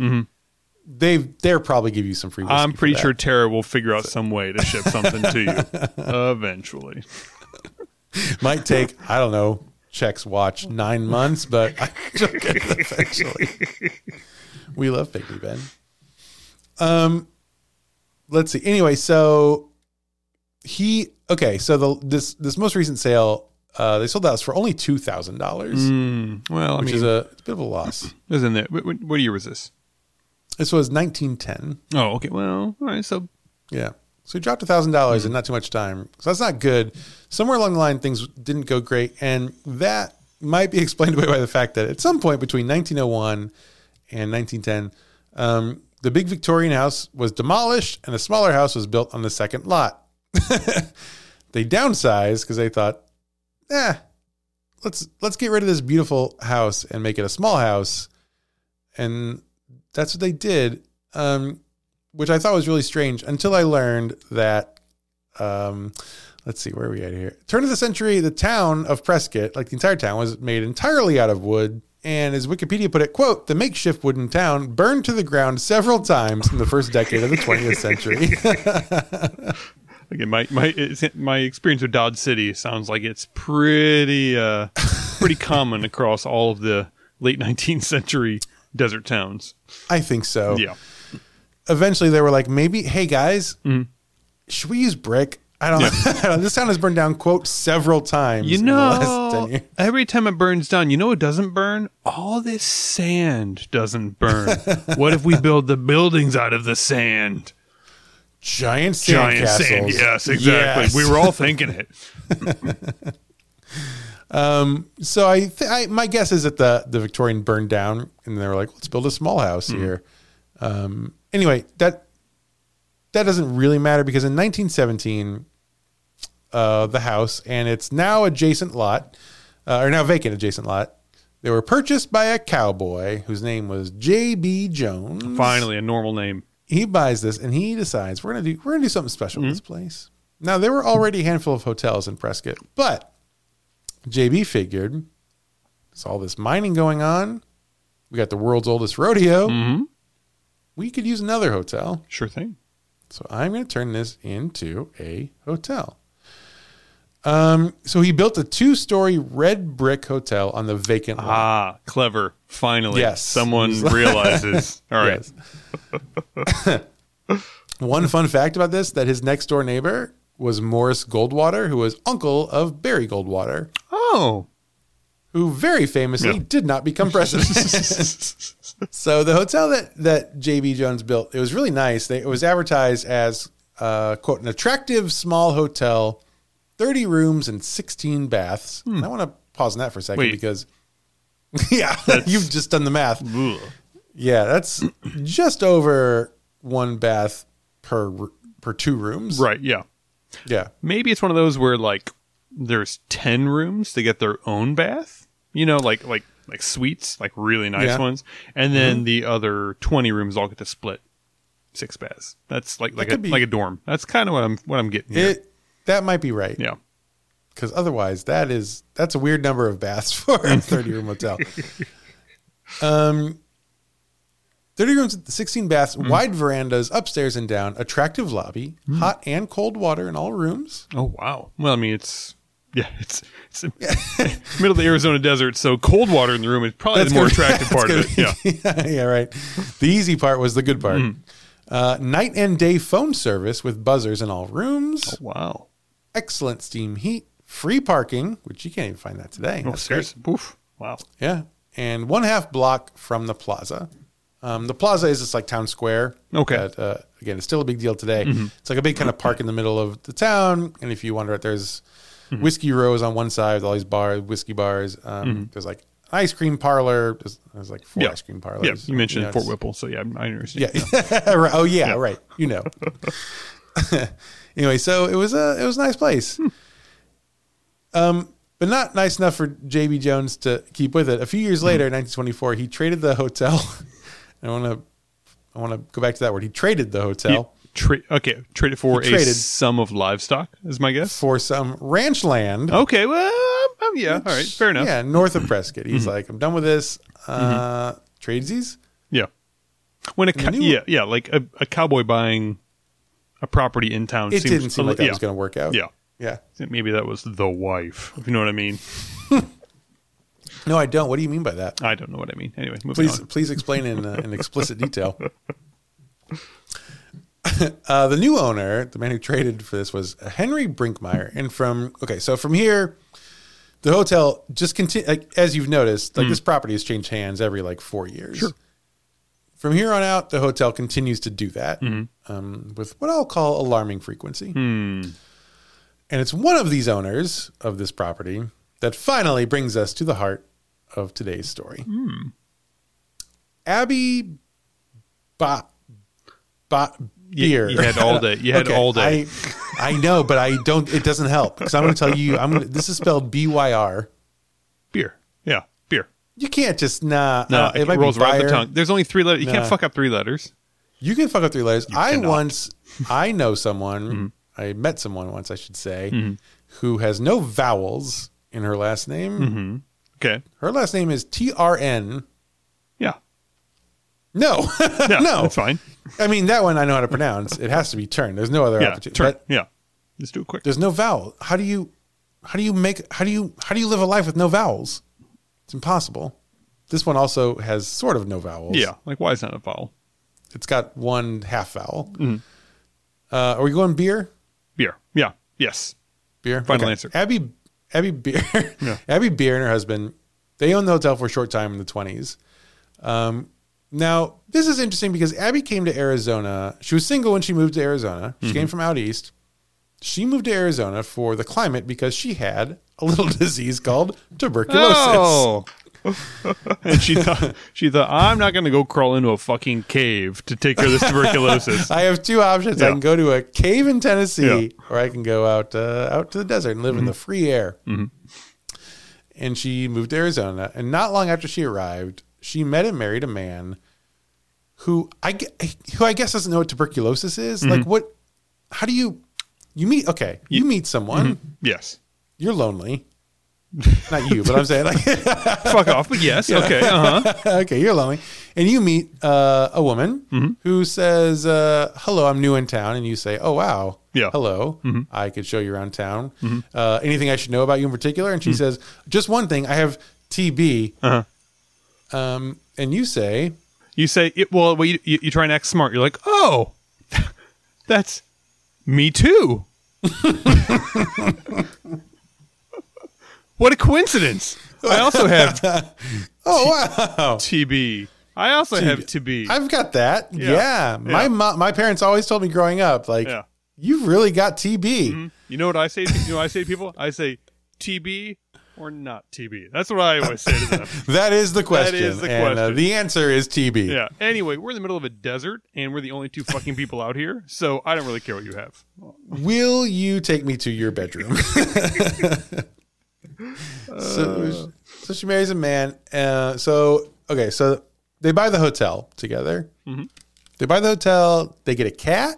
they they'll probably give you some free. I'm pretty that. sure Tara will figure out some way to ship something to you *laughs* eventually. might take I don't know. Checks watch nine months, but I *laughs* she'll get it eventually. we love Pinckney Bend. Um, let's see. Anyway, so he okay. So the this this most recent sale, uh, they sold the house for only two thousand dollars, Mm, well, I which mean, is a, it's a bit of a loss. *clears throat* Isn't it? What, what what year was this? This was nineteen ten. Oh, okay. Well, all right. So Yeah. So he dropped thousand dollars in not too much time. So that's not good. Somewhere along the line, things didn't go great, and that might be *laughs* explained away by the fact that at some point between 1901 and 1910, um, the big Victorian house was demolished, and a smaller house was built on the second lot. *laughs* they downsized because they thought, eh, let's let's get rid of this beautiful house and make it a small house, and that's what they did. Um, which I thought was really strange until I learned that, um, let's see, where are we at here? Turn of the century, the town of Prescott, like the entire town, was made entirely out of wood. And as Wikipedia put it, quote, the makeshift wooden town burned to the ground several times in the first decade of the 20th century. *laughs* again, my my my experience with Dodge City sounds like it's pretty uh pretty common across all of the late 19th century desert towns. I think so. Yeah. Eventually they were like, maybe, hey guys, mm-hmm. should we use brick? I don't, *laughs* don't know. This town has burned down, quote, several times You in the last 10 know, every time it burns down, you know what doesn't burn? All this sand doesn't burn. *laughs* what if we build the buildings out of the sand? Giant sand Giant castles. sand. Yes, exactly. Yes. We were all thinking it. *laughs* So I, th- I, my guess is that the the Victorian burned down, and they were like, let's build a small house Hmm. here. Um, anyway, that that doesn't really matter because in 1917, uh, the house and it's now adjacent lot, uh, or now vacant adjacent lot, they were purchased by a cowboy whose name was J.B. Jones. Finally, a normal name. he buys this and he decides we're gonna do we're gonna do something special Mm-hmm. with this place. Now there were already a handful of hotels in Prescott, but JB figured there's all this mining going on. We got the world's oldest rodeo. Mm-hmm. We could use another hotel. Sure thing. So I'm going to turn this into a hotel. Um, so he built a two-story red brick hotel on the vacant lot. Ah, clever. Finally, Yes. someone *laughs* realizes. All right. *laughs* One fun fact about this that his next door neighbor was Morris Goldwater, who was uncle of Barry Goldwater, Oh, who very famously Yeah. did not become president. *laughs* so the hotel that that JB Jones built, it was really nice. They, it was advertised as uh, quote an attractive small hotel, thirty rooms and sixteen baths. And I want to pause on that for a second Hmm. Wait. because *laughs* yeah, you've just done the math. Ugh. Yeah, that's just over one bath per per two rooms. right. Yeah. Yeah. Maybe it's one of those where like there's ten rooms to get their own bath. You know, like like like suites, like really nice Yeah. Mm-hmm. ones, and then the other twenty rooms all get to split six baths. That's like like a could be- like a dorm. That's kind of what I'm what I'm getting here. It that might be right. yeah. Because otherwise that is that's a weird number of baths *laughs* for a *laughs* 30 room hotel. *laughs* Um 30 rooms, 16 baths, wide verandas upstairs and down, attractive lobby, hot and cold water in all rooms. Oh wow. Well, I mean, it's yeah, it's it's *laughs* middle of the Arizona desert, so cold water in the room is probably the more gonna- attractive *laughs* that's part of it. Yeah. *laughs* be- yeah, right. The easy part was the good part. Mm-hmm. Uh, night and day phone service with buzzers in all rooms. Oh, Wow. Excellent steam heat. Free parking, which you can't even find that today. Oh, That's seriously. Wow. Yeah. And one half block from the plaza. Um, the plaza is just like town square. Okay. Mm-hmm. That, uh, again, it's still a big deal today. It's like a big kind of park in the middle of the town. And if you wonder it, there's Mm-hmm. whiskey rows on one side with all these bars, whiskey bars. Um, There's like an ice cream parlor. There's, there's like four Mm-hmm. Yeah. ice cream parlors. Yeah. You mentioned know, Fort Whipple, so yeah, I understand. Yeah. *laughs* Oh yeah, right. You know. *laughs* anyway, so it was a it was a nice place. Hmm. Um, but not nice enough for JB Jones to keep with it. A few Hmm. years later, in 1924, he traded the hotel. *laughs* I want to I want to go back to that word. He traded the hotel Tra- okay, trade it for He a traded- sum of livestock, is my guess. for some ranch land. Okay, well, um, yeah, all right, fair enough. Yeah, north of Prescott. He's Mm-hmm. like, I'm done with this. Uh, Tradesies. Yeah. When a cow- new- yeah yeah like a, a cowboy buying a property in town. It seems didn't seem a like that yeah, was going to work out. Yeah, Yeah. maybe that was the wife. If you know what I mean. *laughs* No, I don't. What do you mean by that? I don't know what I mean. Anyway, Please, on. please explain in, uh, in explicit *laughs* detail. *laughs* uh, the new owner, the man who traded for this, was Henry Brinkmeyer. And from okay, so from here, the hotel just continue. Like, as you've noticed, like this property has changed hands every like four years. Sure. From here on out, the hotel continues to do that um, with what I'll call alarming frequency. And it's one of these owners of this property that finally brings us to the heart of today's story. Abby ba, ba, beer. you had all day. You had all day. I, I know, but I don't. It doesn't help because I'm going to tell you. I'm. Gonna, this is spelled B Y R. Beer. Yeah, beer. You can't just nah. No, uh, it, be rolls right off the tongue. There's only three letters. You can't fuck up three letters. You can fuck up three letters. I cannot. once, I know someone, Mm-hmm. I met someone once, I should say, who has no vowels in her last name. Mm-hmm. Okay. Her last name is T R N. Yeah. No, *laughs* Yeah. no. That's fine. I mean, that one I know how to pronounce. It has to be turn. There's no other Yeah. opportunity. Turn. Yeah. Just do it quick. there's no vowel. How do you, how do you make, how do you, how do you live a life with no vowels? It's impossible. This one also has sort of no vowels. Yeah. Like why is that a vowel? It's got one half vowel. Mm-hmm. Uh, are we going beer? Beer. Yeah. Yes. Beer. Final answer. Abby, Abby Byr, *laughs* Yeah. Abby Byr and her husband, they owned the hotel for a short time in the twenties. Um, now this is interesting because Abby came to Arizona. She was single when she moved to Arizona. She Mm-hmm. came from out east. She moved to Arizona for the climate because she had a little *laughs* disease called tuberculosis. Oh. *laughs* and she thought she thought I'm not going to go crawl into a fucking cave to take care of this tuberculosis. *laughs* I have two options. I can go to a cave in Tennessee, Yeah. Mm-hmm. or I can go out uh, out to the desert and live in the free air. And she moved to Arizona, and not long after she arrived, she met and married a man who I who I guess doesn't know what tuberculosis is. Like, Mm-hmm. what? How do you you meet? Okay, you, meet someone. yes. You're lonely. Not you, but I'm saying like *laughs* Fuck off. But yes. Okay. Uh huh. *laughs* okay, you're lonely, and you meet uh, a woman Mm-hmm. who says, uh, "Hello, I'm new in town," and you say, "Oh wow, Yeah. Mm-hmm. hello, I could show you around town. Uh, anything I should know about you in particular?" And she Mm-hmm. says, "Just one thing. I have TB." Uh-huh. Um, and you say, You say it. Well, well you, you, you try and act smart. You're like, oh, *laughs* that's me too. *laughs* what a coincidence! I also have *laughs* "Oh wow, TB. I also have TB. I've got that. Yeah, my Yeah. mo- my parents always told me growing up, like, Yeah. you've really got TB." Mm-hmm. You know what I say? To, you know what I say to people? I say TB or not TB. That's what I always say to them. *laughs* That is the question. That is the and, Uh, question. the answer is TB. Yeah. Anyway, we're in the middle of a desert, and we're the only two fucking people out here, so I don't really care what you have. Will you take me to your bedroom? *laughs* so, so she marries a man. Uh, so okay, so they buy the hotel together. They buy the hotel. They get a cat.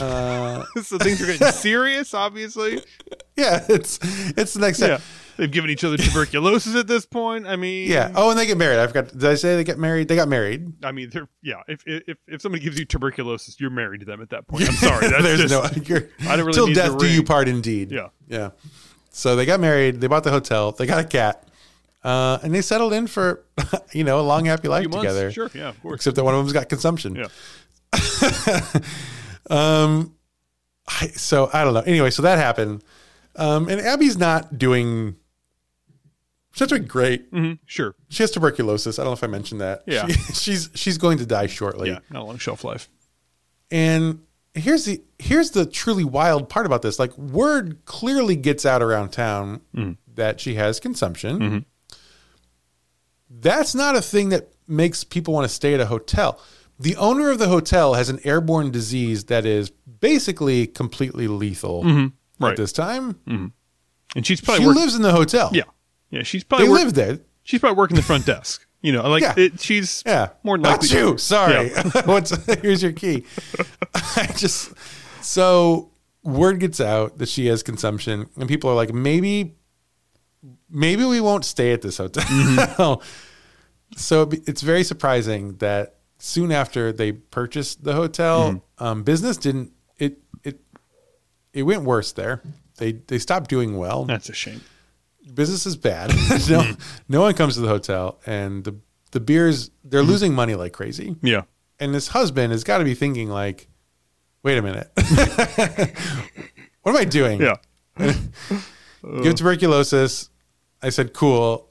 Uh, *laughs* so things are getting serious, obviously. *laughs* yeah, it's it's the next step. They've given each other tuberculosis at this point. I mean, Yeah. Oh, and they get married. I forgot. Did I say they get married? They got married. I mean, they're yeah. If if if somebody gives you tuberculosis, you're married to them at that point. I'm *laughs* sorry. That's There's just, no. You're, I don't really till death do you part, indeed. Yeah. Yeah. So they got married. They bought the hotel. They got a cat, uh, and they settled in for you know a long happy life months. together. Sure. Yeah. Of course. Except that one of them's got consumption. Yeah. Um, I, so I don't know. Anyway, so that happened, um, and Abby's not doing. She's not doing great. hmm Sure. She has tuberculosis. I don't know if I mentioned that. Yeah. She- *laughs* she's she's going to die shortly. Yeah. Not a long shelf life. And here's the here's the truly wild part about this. Like word clearly gets out around town Mm-hmm. that she has consumption. That's not a thing that makes people want to stay at a hotel. The owner of the hotel has an airborne disease that is basically completely lethal Mm-hmm. Right. at this time. And she's probably She work- lives in the hotel. Yeah. Yeah. She's They probably work- live there. she's probably working the front desk. *laughs* You know, like Yeah. it, she's Yeah. more likely. Not you. Sorry. *laughs* *laughs* What's here's your key. I just so word gets out that she has consumption, and people are like, maybe, maybe we won't stay at this hotel. Mm-hmm. so it's very surprising that soon after they purchased the hotel, Mm-hmm. um, business didn't it it it went worse there. They they stopped doing well That's a shame. business is bad. *laughs* no, no one comes to the hotel, and the the beers they're losing money like crazy. Yeah. And this husband has got to be thinking like, "Wait a minute, *laughs* what am I doing? Yeah. *laughs* you have tuberculosis." I said, "Cool."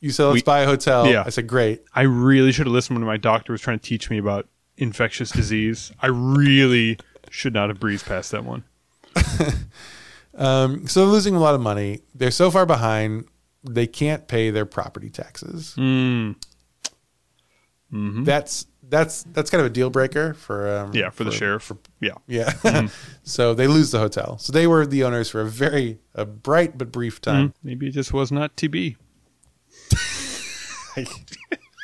You said, "Let's buy a hotel." Yeah. I said, "Great." I really should have listened when my doctor was trying to teach me about infectious disease. I really should not have breezed past that one. *laughs* Um, so they're losing a lot of money. They're so far behind, they can't pay their property taxes. Mm. Mm-hmm. That's that's that's kind of a deal breaker for um, Yeah, for, the sheriff. yeah. Yeah. *laughs* so they lose the hotel. So they were the owners for a very a bright but brief time. Maybe it just was not TB.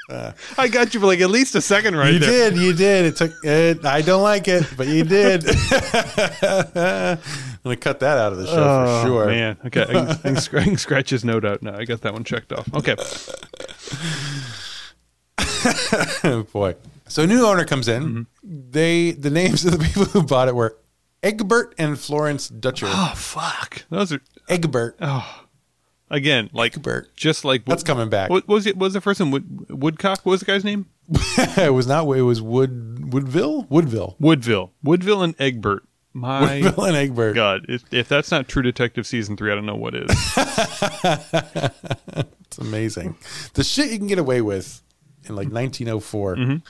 *laughs* I got you for like at least a second right You there. did, you did. It took it. I don't like it, but you did. *laughs* I'm gonna cut that out of the show Oh, for sure. man. Okay. I can, I, can I can scratch his note out now. I got that one checked off. Okay. Oh, *laughs* boy. So a new owner comes in. Mm-hmm. They the names of the people who bought it were Egbert and Florence Dutcher. Oh, fuck. Those are, Egbert. Again, like, Egbert. just like. That's coming back. What, what was it? What was the first one? Wood, Woodcock? What was the guy's name? *laughs* it was not. It was Wood Woodville. Woodville. Woodville. Woodville and Egbert. My Woodville and Egbert. God, if, if that's not True Detective season three, I don't know what is. *laughs* It's amazing. The shit you can get away with in like 1904.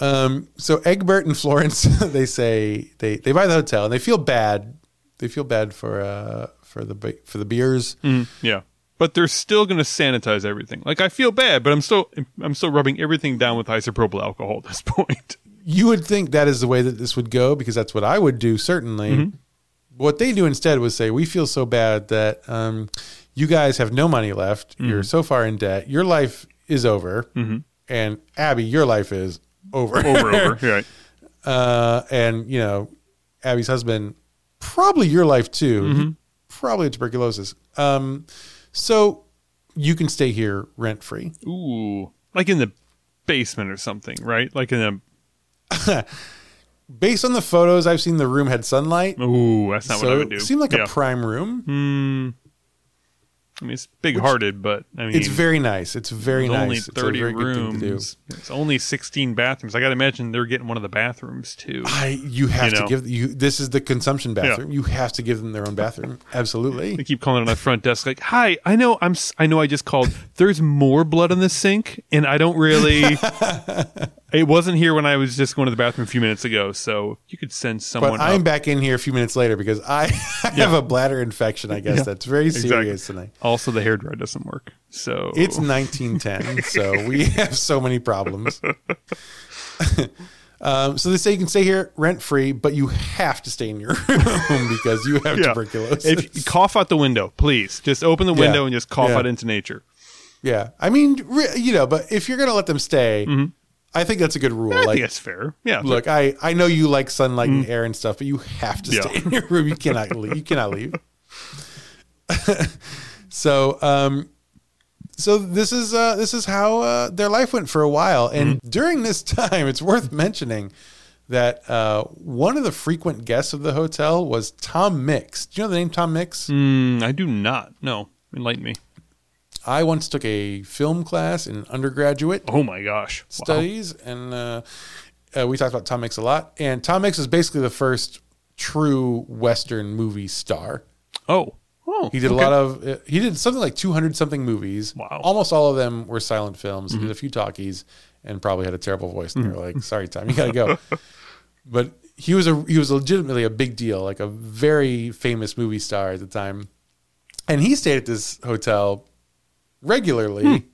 Um, so Egbert and Florence, *laughs* they say they, they buy the hotel and they feel bad. They feel bad for uh for the for the beers. yeah, but they're still going to sanitize everything. Like I feel bad, but I'm still I'm still rubbing everything down with isopropyl alcohol at this *laughs* point. You would think that is the way that this would go because that's what I would do certainly. What they do instead was say, "We feel so bad that um, you guys have no money left. You're so far in debt. Your life is over, and Abby, your life is over, Over, over, *laughs* right? uh, and you know, Abby's husband, probably your life too, Mm-hmm. Probably tuberculosis. Um, so you can stay here rent free. Ooh, like in the basement or something, right? Like in a. *laughs* Based on the photos I've seen, the room had sunlight, ooh, that's not so what I would do. it seemed like yeah. a prime room. Hmm. I mean, it's big hearted, but I mean, It's very nice. It's very nice. only It's 30 very good thing to do. rooms. It's only 16 bathrooms. I got to imagine they're getting one of the bathrooms too. I you have You to know. give you this is the consumption bathroom. You have to give them their own bathroom. Absolutely. They keep calling on the front desk like, "Hi, I know I'm I know I just called. There's more blood in the sink and I don't really *laughs* It wasn't here when I was just going to the bathroom a few minutes ago, so you could send someone But I'm up. back in here a few minutes later because I *laughs* have a bladder infection. I guess Yeah. that's very Exactly. serious tonight. Also the hair dryer doesn't work. So It's 1910, so we *laughs* have so many problems. *laughs* um, so they say you can stay here rent free, but you have to stay in your *laughs* room because you have Yeah. tuberculosis. If cough out the window, please. Just open the window and just cough Yeah. out into nature. yeah, I mean, you know, but if you're gonna let them stay, I think that's a good rule. Mm-hmm. I like, think that's fair. Yeah. look, I I know you like sunlight and air and stuff, but you have to Yeah. stay in your room. You cannot leave. You cannot leave. So um so this is uh this is how uh, their life went for a while and during this *laughs* time it's worth mentioning that uh, one of the frequent guests of the hotel was Tom Mix. Do you know the name Tom Mix? Mm, I do not. No, enlighten me. I once took a film class in undergraduate Oh my gosh. Wow. studies, and uh, uh, we talked about Tom Mix a lot. And Tom Mix is basically the first true Western movie star. Oh. Oh. He did okay. a lot of. Uh, he did something like two hundred something movies. Wow. Mm-hmm. Almost all of them were silent films. He did a few talkies, and probably had a terrible voice. And they were like, "Sorry, Tom, you gotta go." *laughs* but he was a he was legitimately a big deal, like a very famous movie star at the time. And he stayed at this hotel regularly Hmm.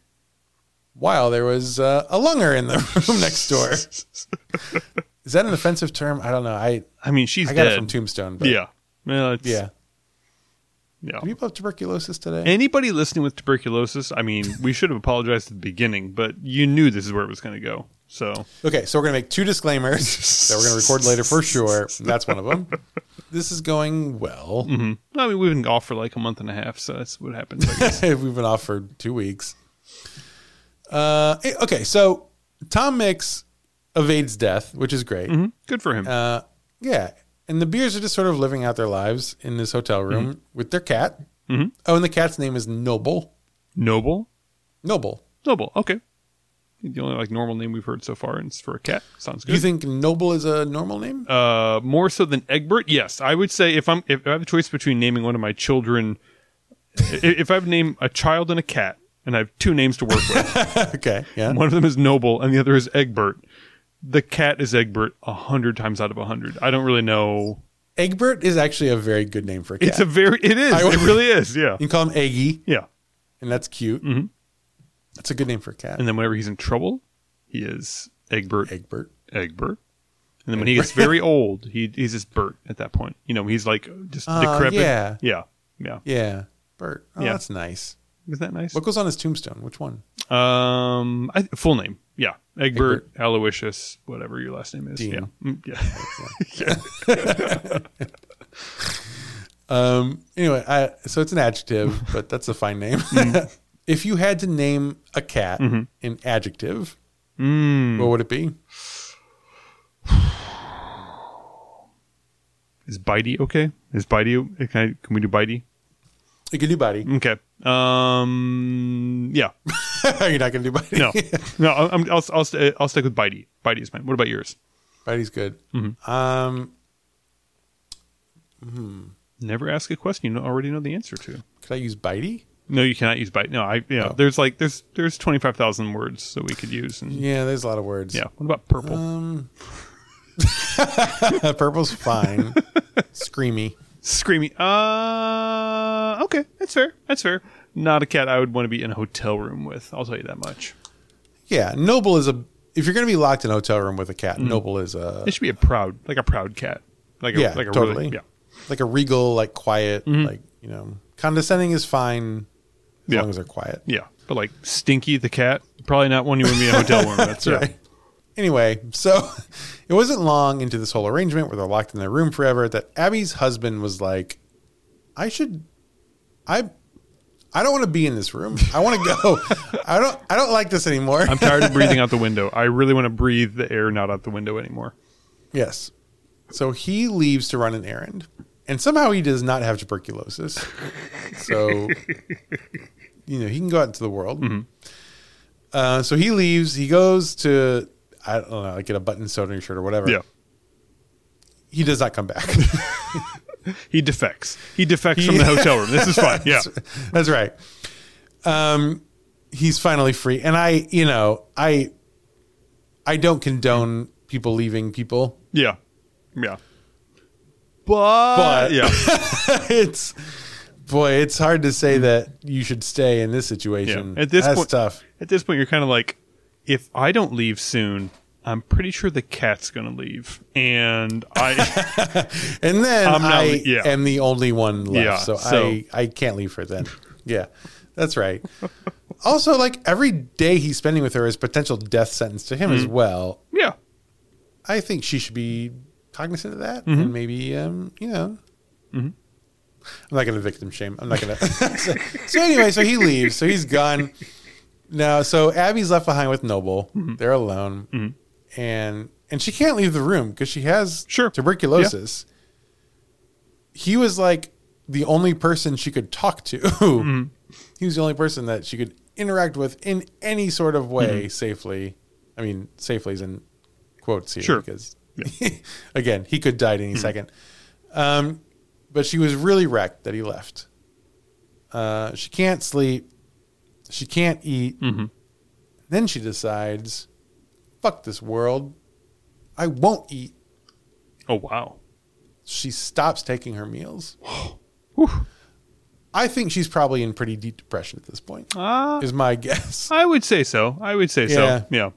while there was uh, a lunger in the *laughs* room next door. *laughs* Is that an offensive term? I don't know. I I mean, she's I got dead. it from Tombstone. But yeah. Well, yeah. Yeah. Do people have tuberculosis today? Anybody listening with tuberculosis, I mean, we should have apologized at the beginning, but you knew this is where it was going to go. So, Okay, so we're gonna make two disclaimers *laughs* that we're gonna record later for sure. That's one of them. *laughs* This is going well. mhm. I mean, we've been off for like a month and a half, so that's what happens. I guess. *laughs* We've been off for two weeks. Uh, okay, so Tom Mix evades death, which is great. Mhm. Good for him. Uh, yeah, and the beers are just sort of living out their lives in this hotel room with their cat. Mhm. Oh, and the cat's name is Noble. Noble? Noble. Noble. Okay. The only like normal name we've heard so far, and it's for a cat. Sounds good. Do you think Noble is a normal name? uh, more so than Egbert, yes. I would say if I'm if I have a choice between naming one of my children, if I have named a child and a cat, and I have two names to work with, *laughs* okay, yeah. one of them is Noble and the other is Egbert. The cat is Egbert a hundred times out of a hundred. I don't really know. Egbert is actually a very good name for a cat. It's a very it is. I- it really is. Yeah. you can call him Eggy, Yeah. and that's cute. Mhm. That's a good name for a cat. And then whenever he's in trouble, he is Egbert Egbert. Egbert. And then when he gets very old, he he's just Bert at that point. You know, he's like just Oh, decrepit. yeah. Yeah. Yeah. Yeah, Bert. Oh, Yeah. that's nice. Is that nice? What goes on his tombstone? Which one? Um, I, full name. Yeah, Egbert, Aloysius, whatever your last name is. Dean. Yeah, Mm, yeah. *laughs* Um. Anyway, I, so it's an adjective, *laughs* but that's a fine name. *laughs* if you had to name a cat an adjective, Mm. what would it be? Is Bitey okay? Is Bitey? Can, I, can we do Bitey? You can do body. Okay. Um. Yeah. *laughs* You're not gonna do body. No. No. I'm, I'll I'll st- I'll stick with Bitey. Bitey is mine. What about yours? body's good. Mm-hmm. Um. Never ask a question you already know the answer to. Could I use bitey? No, you cannot use Bitey. No, I. Yeah. Oh. There's like there's there's twenty five thousand words that we could use. And, yeah. Yeah, there's a lot of words. Yeah. What about purple? Um. *laughs* Purple's fine. *laughs* Screamy. Screaming. Uh, okay, that's fair. That's fair. Not a cat I would want to be in a hotel room with. I'll tell you that much. Yeah, noble is a. If you're gonna be locked in a hotel room with a Mm. cat, noble is a. It should be a proud, like a proud cat. Like a, Yeah, like a totally. Really, yeah. like a regal, like quiet, Mm-hmm. like you know, condescending is fine as Yeah. long as they're quiet. Yeah. But like Stinky the cat, probably not one you want to be in a hotel room. *laughs* That's That's right. Anyway, so *laughs* it wasn't long into this whole arrangement where they're locked in their room forever that Abby's husband was like, "I should, I, I don't want to be in this room. I want to go. *laughs* I don't, I don't like this anymore." I'm tired of breathing out the *laughs* window. I really want to breathe the air not out the window anymore. yes. So he leaves to run an errand, and somehow he does not have tuberculosis. So, you know, he can go out into the world. Uh, so he leaves. He goes to I don't know, like get a button sewed on your shirt or whatever. Yeah. He does not come back. *laughs* He defects. He defects from the hotel room. This is fine. *laughs* Yeah. That's right. Um, he's finally free, and I, you know, I, I don't condone people leaving people. Yeah. Yeah. But, But- yeah. *laughs* it's boy, it's hard to say that you should stay in this situation. Yeah. At this That's point- tough. At this point, you're kind of like, if I don't leave soon, I'm pretty sure the cat's going to leave. And I, *laughs* And then I'm not I yeah. am the only one left, Yeah, so, so- I I can't leave her then. yeah, that's right. also, like every day he's spending with her is potential death sentence to him Mm-hmm. as well. yeah. I think she should be cognizant of that Mm-hmm. and maybe um, you know I'm not going to victim shame. I'm not going *laughs* to. so, so anyway, so he leaves. So he's gone. Now, so Abby's left behind with Noble. Mm-hmm. They're alone, and and she can't leave the room because she has Sure. tuberculosis. He was like the only person she could talk to. *laughs* Mm-hmm. He was the only person that she could interact with in any sort of way safely. I mean, safely is in quotes here Mm-hmm. Sure. because *laughs* again, he could die at any second. Um, but she was really wrecked that he left. Uh, she can't sleep. She can't eat. Then she decides, fuck this world. I won't eat. Oh wow. She stops taking her meals. *gasps* I think she's probably in pretty deep depression at this point, Uh, is my *laughs* guess. I would say so. I would say Yeah. so. Yeah.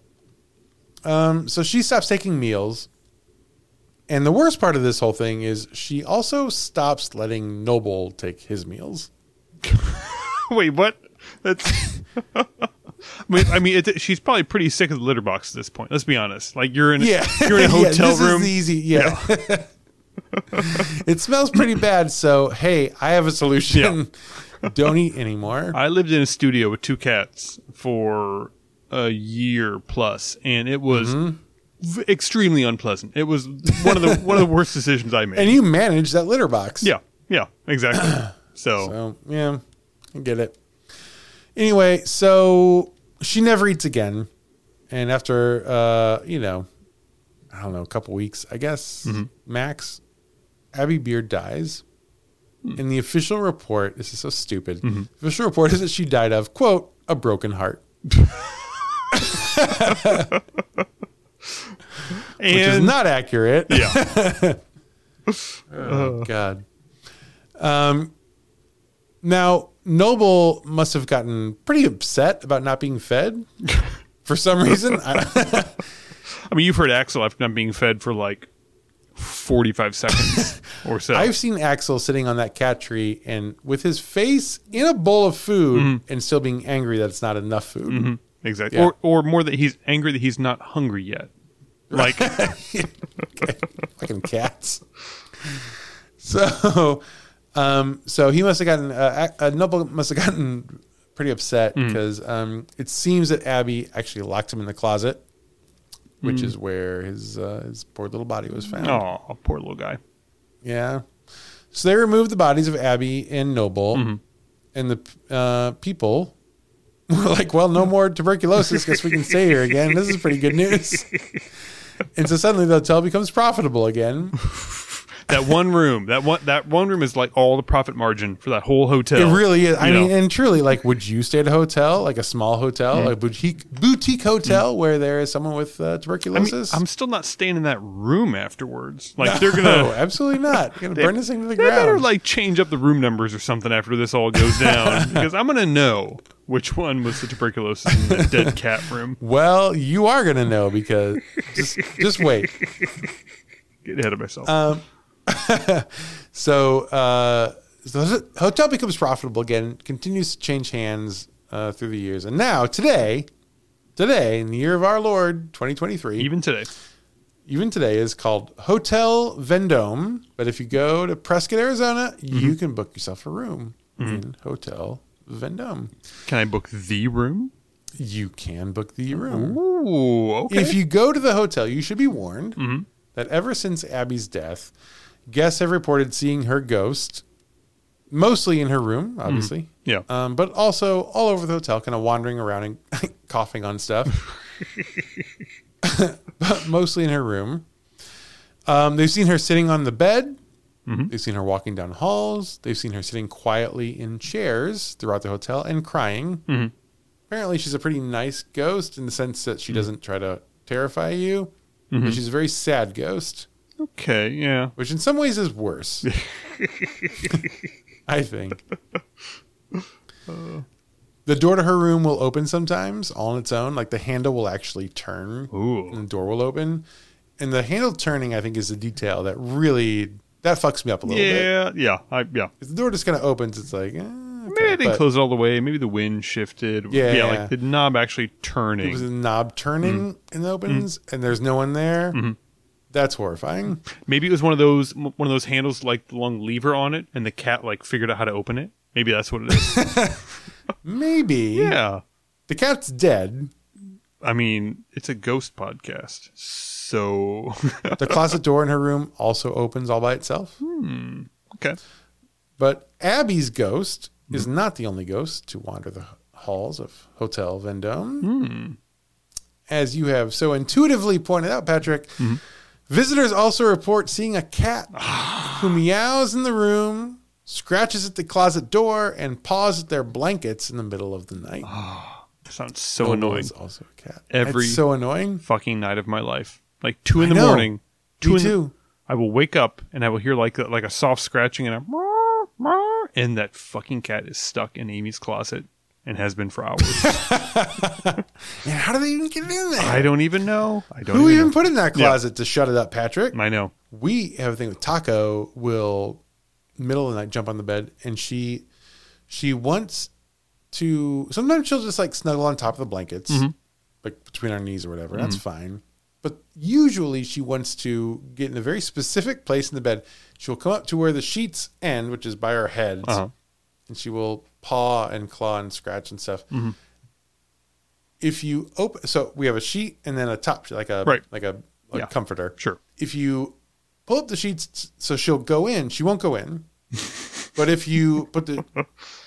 Um, so she stops taking meals. And the worst part of this whole thing is she also stops letting Noble take his meals. *laughs* Wait, what? That's. *laughs* I mean, I mean it, she's probably pretty sick of the litter box at this point. Let's be honest. Like you're in, Yeah. *laughs* you're in a *laughs* Yeah, hotel this room. Is easy. Yeah. it smells pretty bad. So, hey, I have a solution. Don't eat anymore. I lived in a studio with two cats for a year plus, and it was Mm-hmm. v- extremely unpleasant. It was one of the one of the worst decisions I made. And you manage that litter box. yeah, yeah, exactly. *clears throat* so, So, yeah, I get it. Anyway, so she never eats again. And after, uh, you know, I don't know, a couple weeks, I guess, max, Abby Beard dies. And the official report, this is so stupid. The official report is that she died of, quote, a broken heart. *laughs* Which is not accurate. yeah, *laughs* Oh God. Um. Now Noble must have gotten pretty upset about not being fed *laughs* for some reason. I, *laughs* *laughs* I mean, you've heard Axel after not being fed for like forty five seconds or so. I've seen Axel sitting on that cat tree and with his face in a bowl of food and still being angry that it's not enough food. Mhm, exactly, Yeah. or or more that he's angry that he's not hungry yet. Like, Fucking cats. So, um, so he must have gotten uh, uh, Noble must have gotten pretty upset because um, it seems that Abby actually locked him in the closet, which is where his uh, his poor little body was found. oh, poor little guy. Yeah. So they removed the bodies of Abby and Noble, and the uh, people were like, "Well, no more tuberculosis. Guess we can stay here again. This is pretty good news." *laughs* and so suddenly the hotel becomes profitable again. *laughs* That one room, that one that one room is like all the profit margin for that whole hotel. It really is. I You mean, and truly, like, would you stay at a hotel, like a small hotel, like boutique boutique hotel, where there is someone with uh, I mean, tuberculosis? I'm still not staying in that room afterwards. Like they're gonna *laughs* absolutely not. You're gonna *laughs* burn this thing to the They better like change up the room numbers or something after this all goes down *laughs* because I'm gonna know which one was the tuberculosis in the dead cat room. well, you are gonna know because just just wait. Get ahead of myself. Um, *laughs* so, uh, so the hotel becomes profitable again, continues to change hands uh, through the years, and now today, today in the year of our Lord 2023, Even today, even today is called Hotel Vendome. But if you go to Prescott, Arizona, you can book yourself a room in Hotel Vendome. can I book the room? You can book the room. Ooh, okay. If you go to the hotel, you should be warned that ever since Abby's death, guests have reported seeing her ghost, mostly in her room, mm-hmm. obviously, yeah, um, but also all over the hotel, kind of wandering around and *laughs* coughing on stuff. but *laughs* *laughs* mostly in her room. Um, they've seen her sitting on the bed. Mm-hmm. They've seen her walking down halls. They've seen her sitting quietly in chairs throughout the hotel and crying. Mm-hmm. Apparently, she's a pretty nice ghost in the sense that she doesn't try to terrify you. But she's a very sad ghost, okay, yeah. which in some ways is worse. *laughs* I think. The door to her room will open sometimes all on its own. Like the handle will actually turn Ooh. and the door will open. And the handle turning, I think, is the detail that really that fucks me up a little bit. Yeah, yeah, I, yeah. If the door just kind of opens, it's like, eh, Maybe I didn't close it all the way. Maybe the wind shifted. Yeah, yeah, yeah. like the knob actually turning. It was a knob turning Mm. and it opens, and there's no one there. Mm-hmm. That's horrifying. Maybe it was one of those one of those handles like the long lever on it, and the cat like figured out how to open it. Maybe that's what it is. *laughs* Maybe. yeah. The cat's dead. I mean, it's a ghost podcast, so *laughs* The closet door in her room also opens all by itself. Hmm. okay. But Abby's ghost is mm-hmm. not the only ghost to wander the halls of Hotel Vendome. Hmm. As you have so intuitively pointed out, Patrick, mm-hmm. Visitors also report seeing a cat *sighs* who meows in the room, scratches at the closet door, and paws at their blankets in the middle of the night. *sighs* Sounds so Noble annoying. also a cat. Every- It's so annoying. Fucking night of my life, like two in I the know. morning. Two Me in the- too. I will wake up and I will hear like a, like a soft scratching and a "Meow, meow," and that fucking cat is stuck in Amy's closet and has been for hours. *laughs* Man, how do they even get in there? I don't even know. I don't Who even even put in that closet to shut it up, Patrick? I know. we have a thing with Taco will middle of the night jump on the bed and she she wants to sometimes she'll just like snuggle on top of the blankets like between our knees or whatever that's fine but usually she wants to get in a very specific place in the bed she'll come up to where the sheets end which is by our heads Uh-huh. and she will paw and claw and scratch and stuff. If you open so we have a sheet and then a top like a Right. like a like Yeah. comforter. Sure. if you pull up the sheets so she'll go in she won't go in. *laughs* But if you put the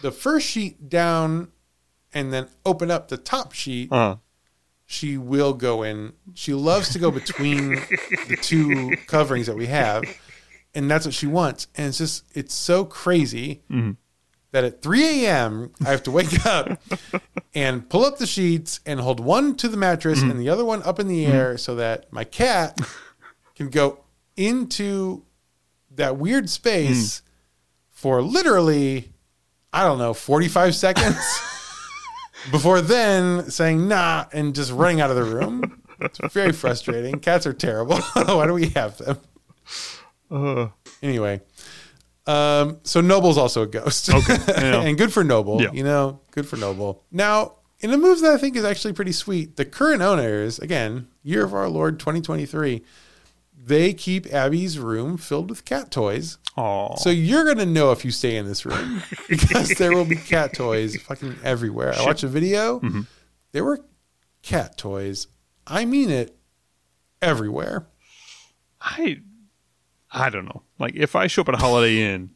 the first sheet down and then open up the top sheet Uh, she will go in. She loves to go between the two coverings that we have and that's what she wants. And it's just it's so crazy that at 3 a.m i have to wake *laughs* up and pull up the sheets and hold one to the mattress mm-hmm. and the other one up in the mm-hmm. air so that my cat can go into that weird space mm. for literally, I don't know, 45 seconds *laughs* before then saying nah and just running out of the room. It's very frustrating. Cats are terrible. *laughs* Why do we have them? uh, Anyway, um, so Noble's also a ghost. Okay, *laughs* yeah. and good for Noble. Yeah. You know, good for Noble. Now, in a move that I think is actually pretty sweet, the current owners, again, year of our Lord 2023, they keep Abby's room filled with cat toys. aw. So you're gonna know if you stay in this room *laughs* because there will be cat toys fucking everywhere. I watched a video. Mm-hmm. There were cat toys. I mean it everywhere. I I don't know. Like if I show up at a Holiday Inn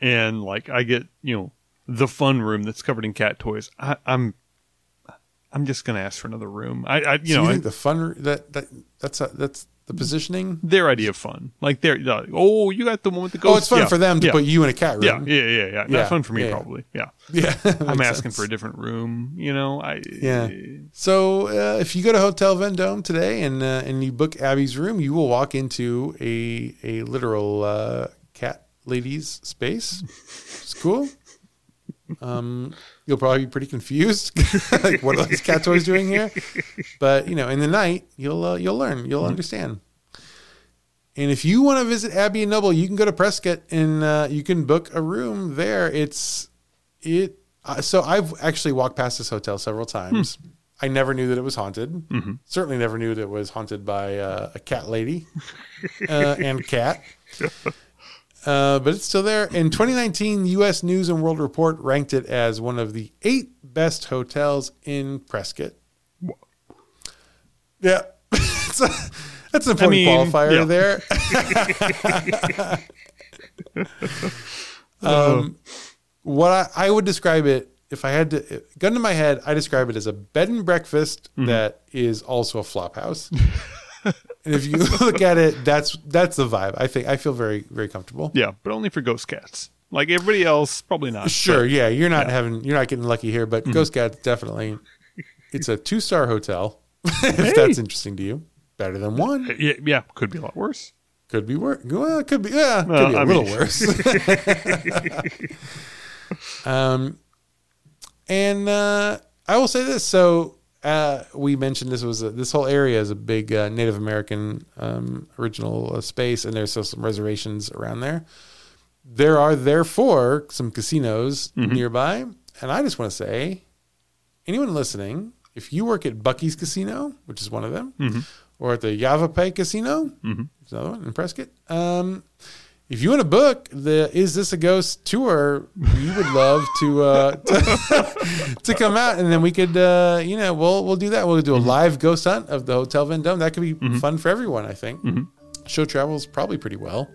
and like I get you know the fun room that's covered in cat toys, I, I'm I'm just gonna ask for another room. I, I you You, know you I- the fun that that that's a, that's the positioning. their idea of fun. Like they're like, oh you got the one with the ghost. Oh, it's fun Yeah. for them to yeah. put you in a cat room. yeah, yeah, yeah. yeah. Not Yeah, fun for me probably. Yeah, *laughs* Yeah, I'm asking sense. for a different room. You know, I Yeah. So uh, if you go to Hotel Vendome today and uh, and you book Abby's room, you will walk into a a literal uh, cat lady's space. It's cool. Um, you'll probably be pretty confused, *laughs* like what are these cat toys doing here? But you know, in the night, you'll uh, you'll learn, you'll understand. And if you want to visit Abby and Noble, you can go to Prescott and uh, you can book a room there. It's it. Uh, so I've actually walked past this hotel several times. I never knew that it was haunted. Certainly never knew that it was haunted by uh, a cat lady uh, and cat. *laughs* Uh, but it's still there. In 2019, U.S. News and World Report ranked it as one of the eight best hotels in Prescott. Yeah, *laughs* that's, a, that's an important mean, qualifier yeah. there. *laughs* um, what I, I would describe it if I had to gun to my head, I describe it as a bed and breakfast Mm-hmm. that is also a flop house. *laughs* and if you *laughs* look at it, that's that's the vibe. I think I feel very very comfortable. yeah, but only for ghost cats. Like everybody else, probably not. Sure, yeah, you're not having you're not getting lucky here, but Ghost cats definitely. It's a two star hotel. *laughs* if that's interesting to you, better than one. Yeah, yeah, could be a lot worse. Could be worse. Well, could be yeah, could be a I little mean- worse. *laughs* um, and uh, I will say this. So uh, we mentioned this was a, this whole area is a big uh, Native American um, original uh, space, and there's still some reservations around there. There are therefore some casinos nearby, and I just want to say, anyone listening, if you work at Bucky's Casino, which is one of them, or at the Yavapai Casino. Mm-hmm. Another one in Prescott. Um, if you want to book the Is This a Ghost tour, we would love to uh, to, *laughs* to come out, and then we could, uh, you know, we'll we'll do that. We'll do a live ghost hunt of the Hotel Vendome. That could be fun for everyone. I think. Show travels probably pretty well.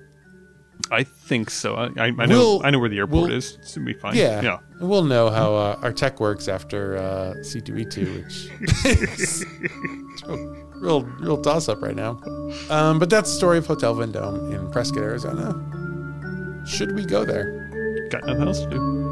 I think so. I, I, I know. We'll- I know where the airport we'll- is. It's gonna be fine. Yeah, Yeah. We'll know how uh, our tech works after uh, C2E2, which *laughs* is *laughs* real, real, real toss up right now. Um, but that's the story of Hotel Vendome in Prescott, Arizona. Should we go there? Got nothing else to do.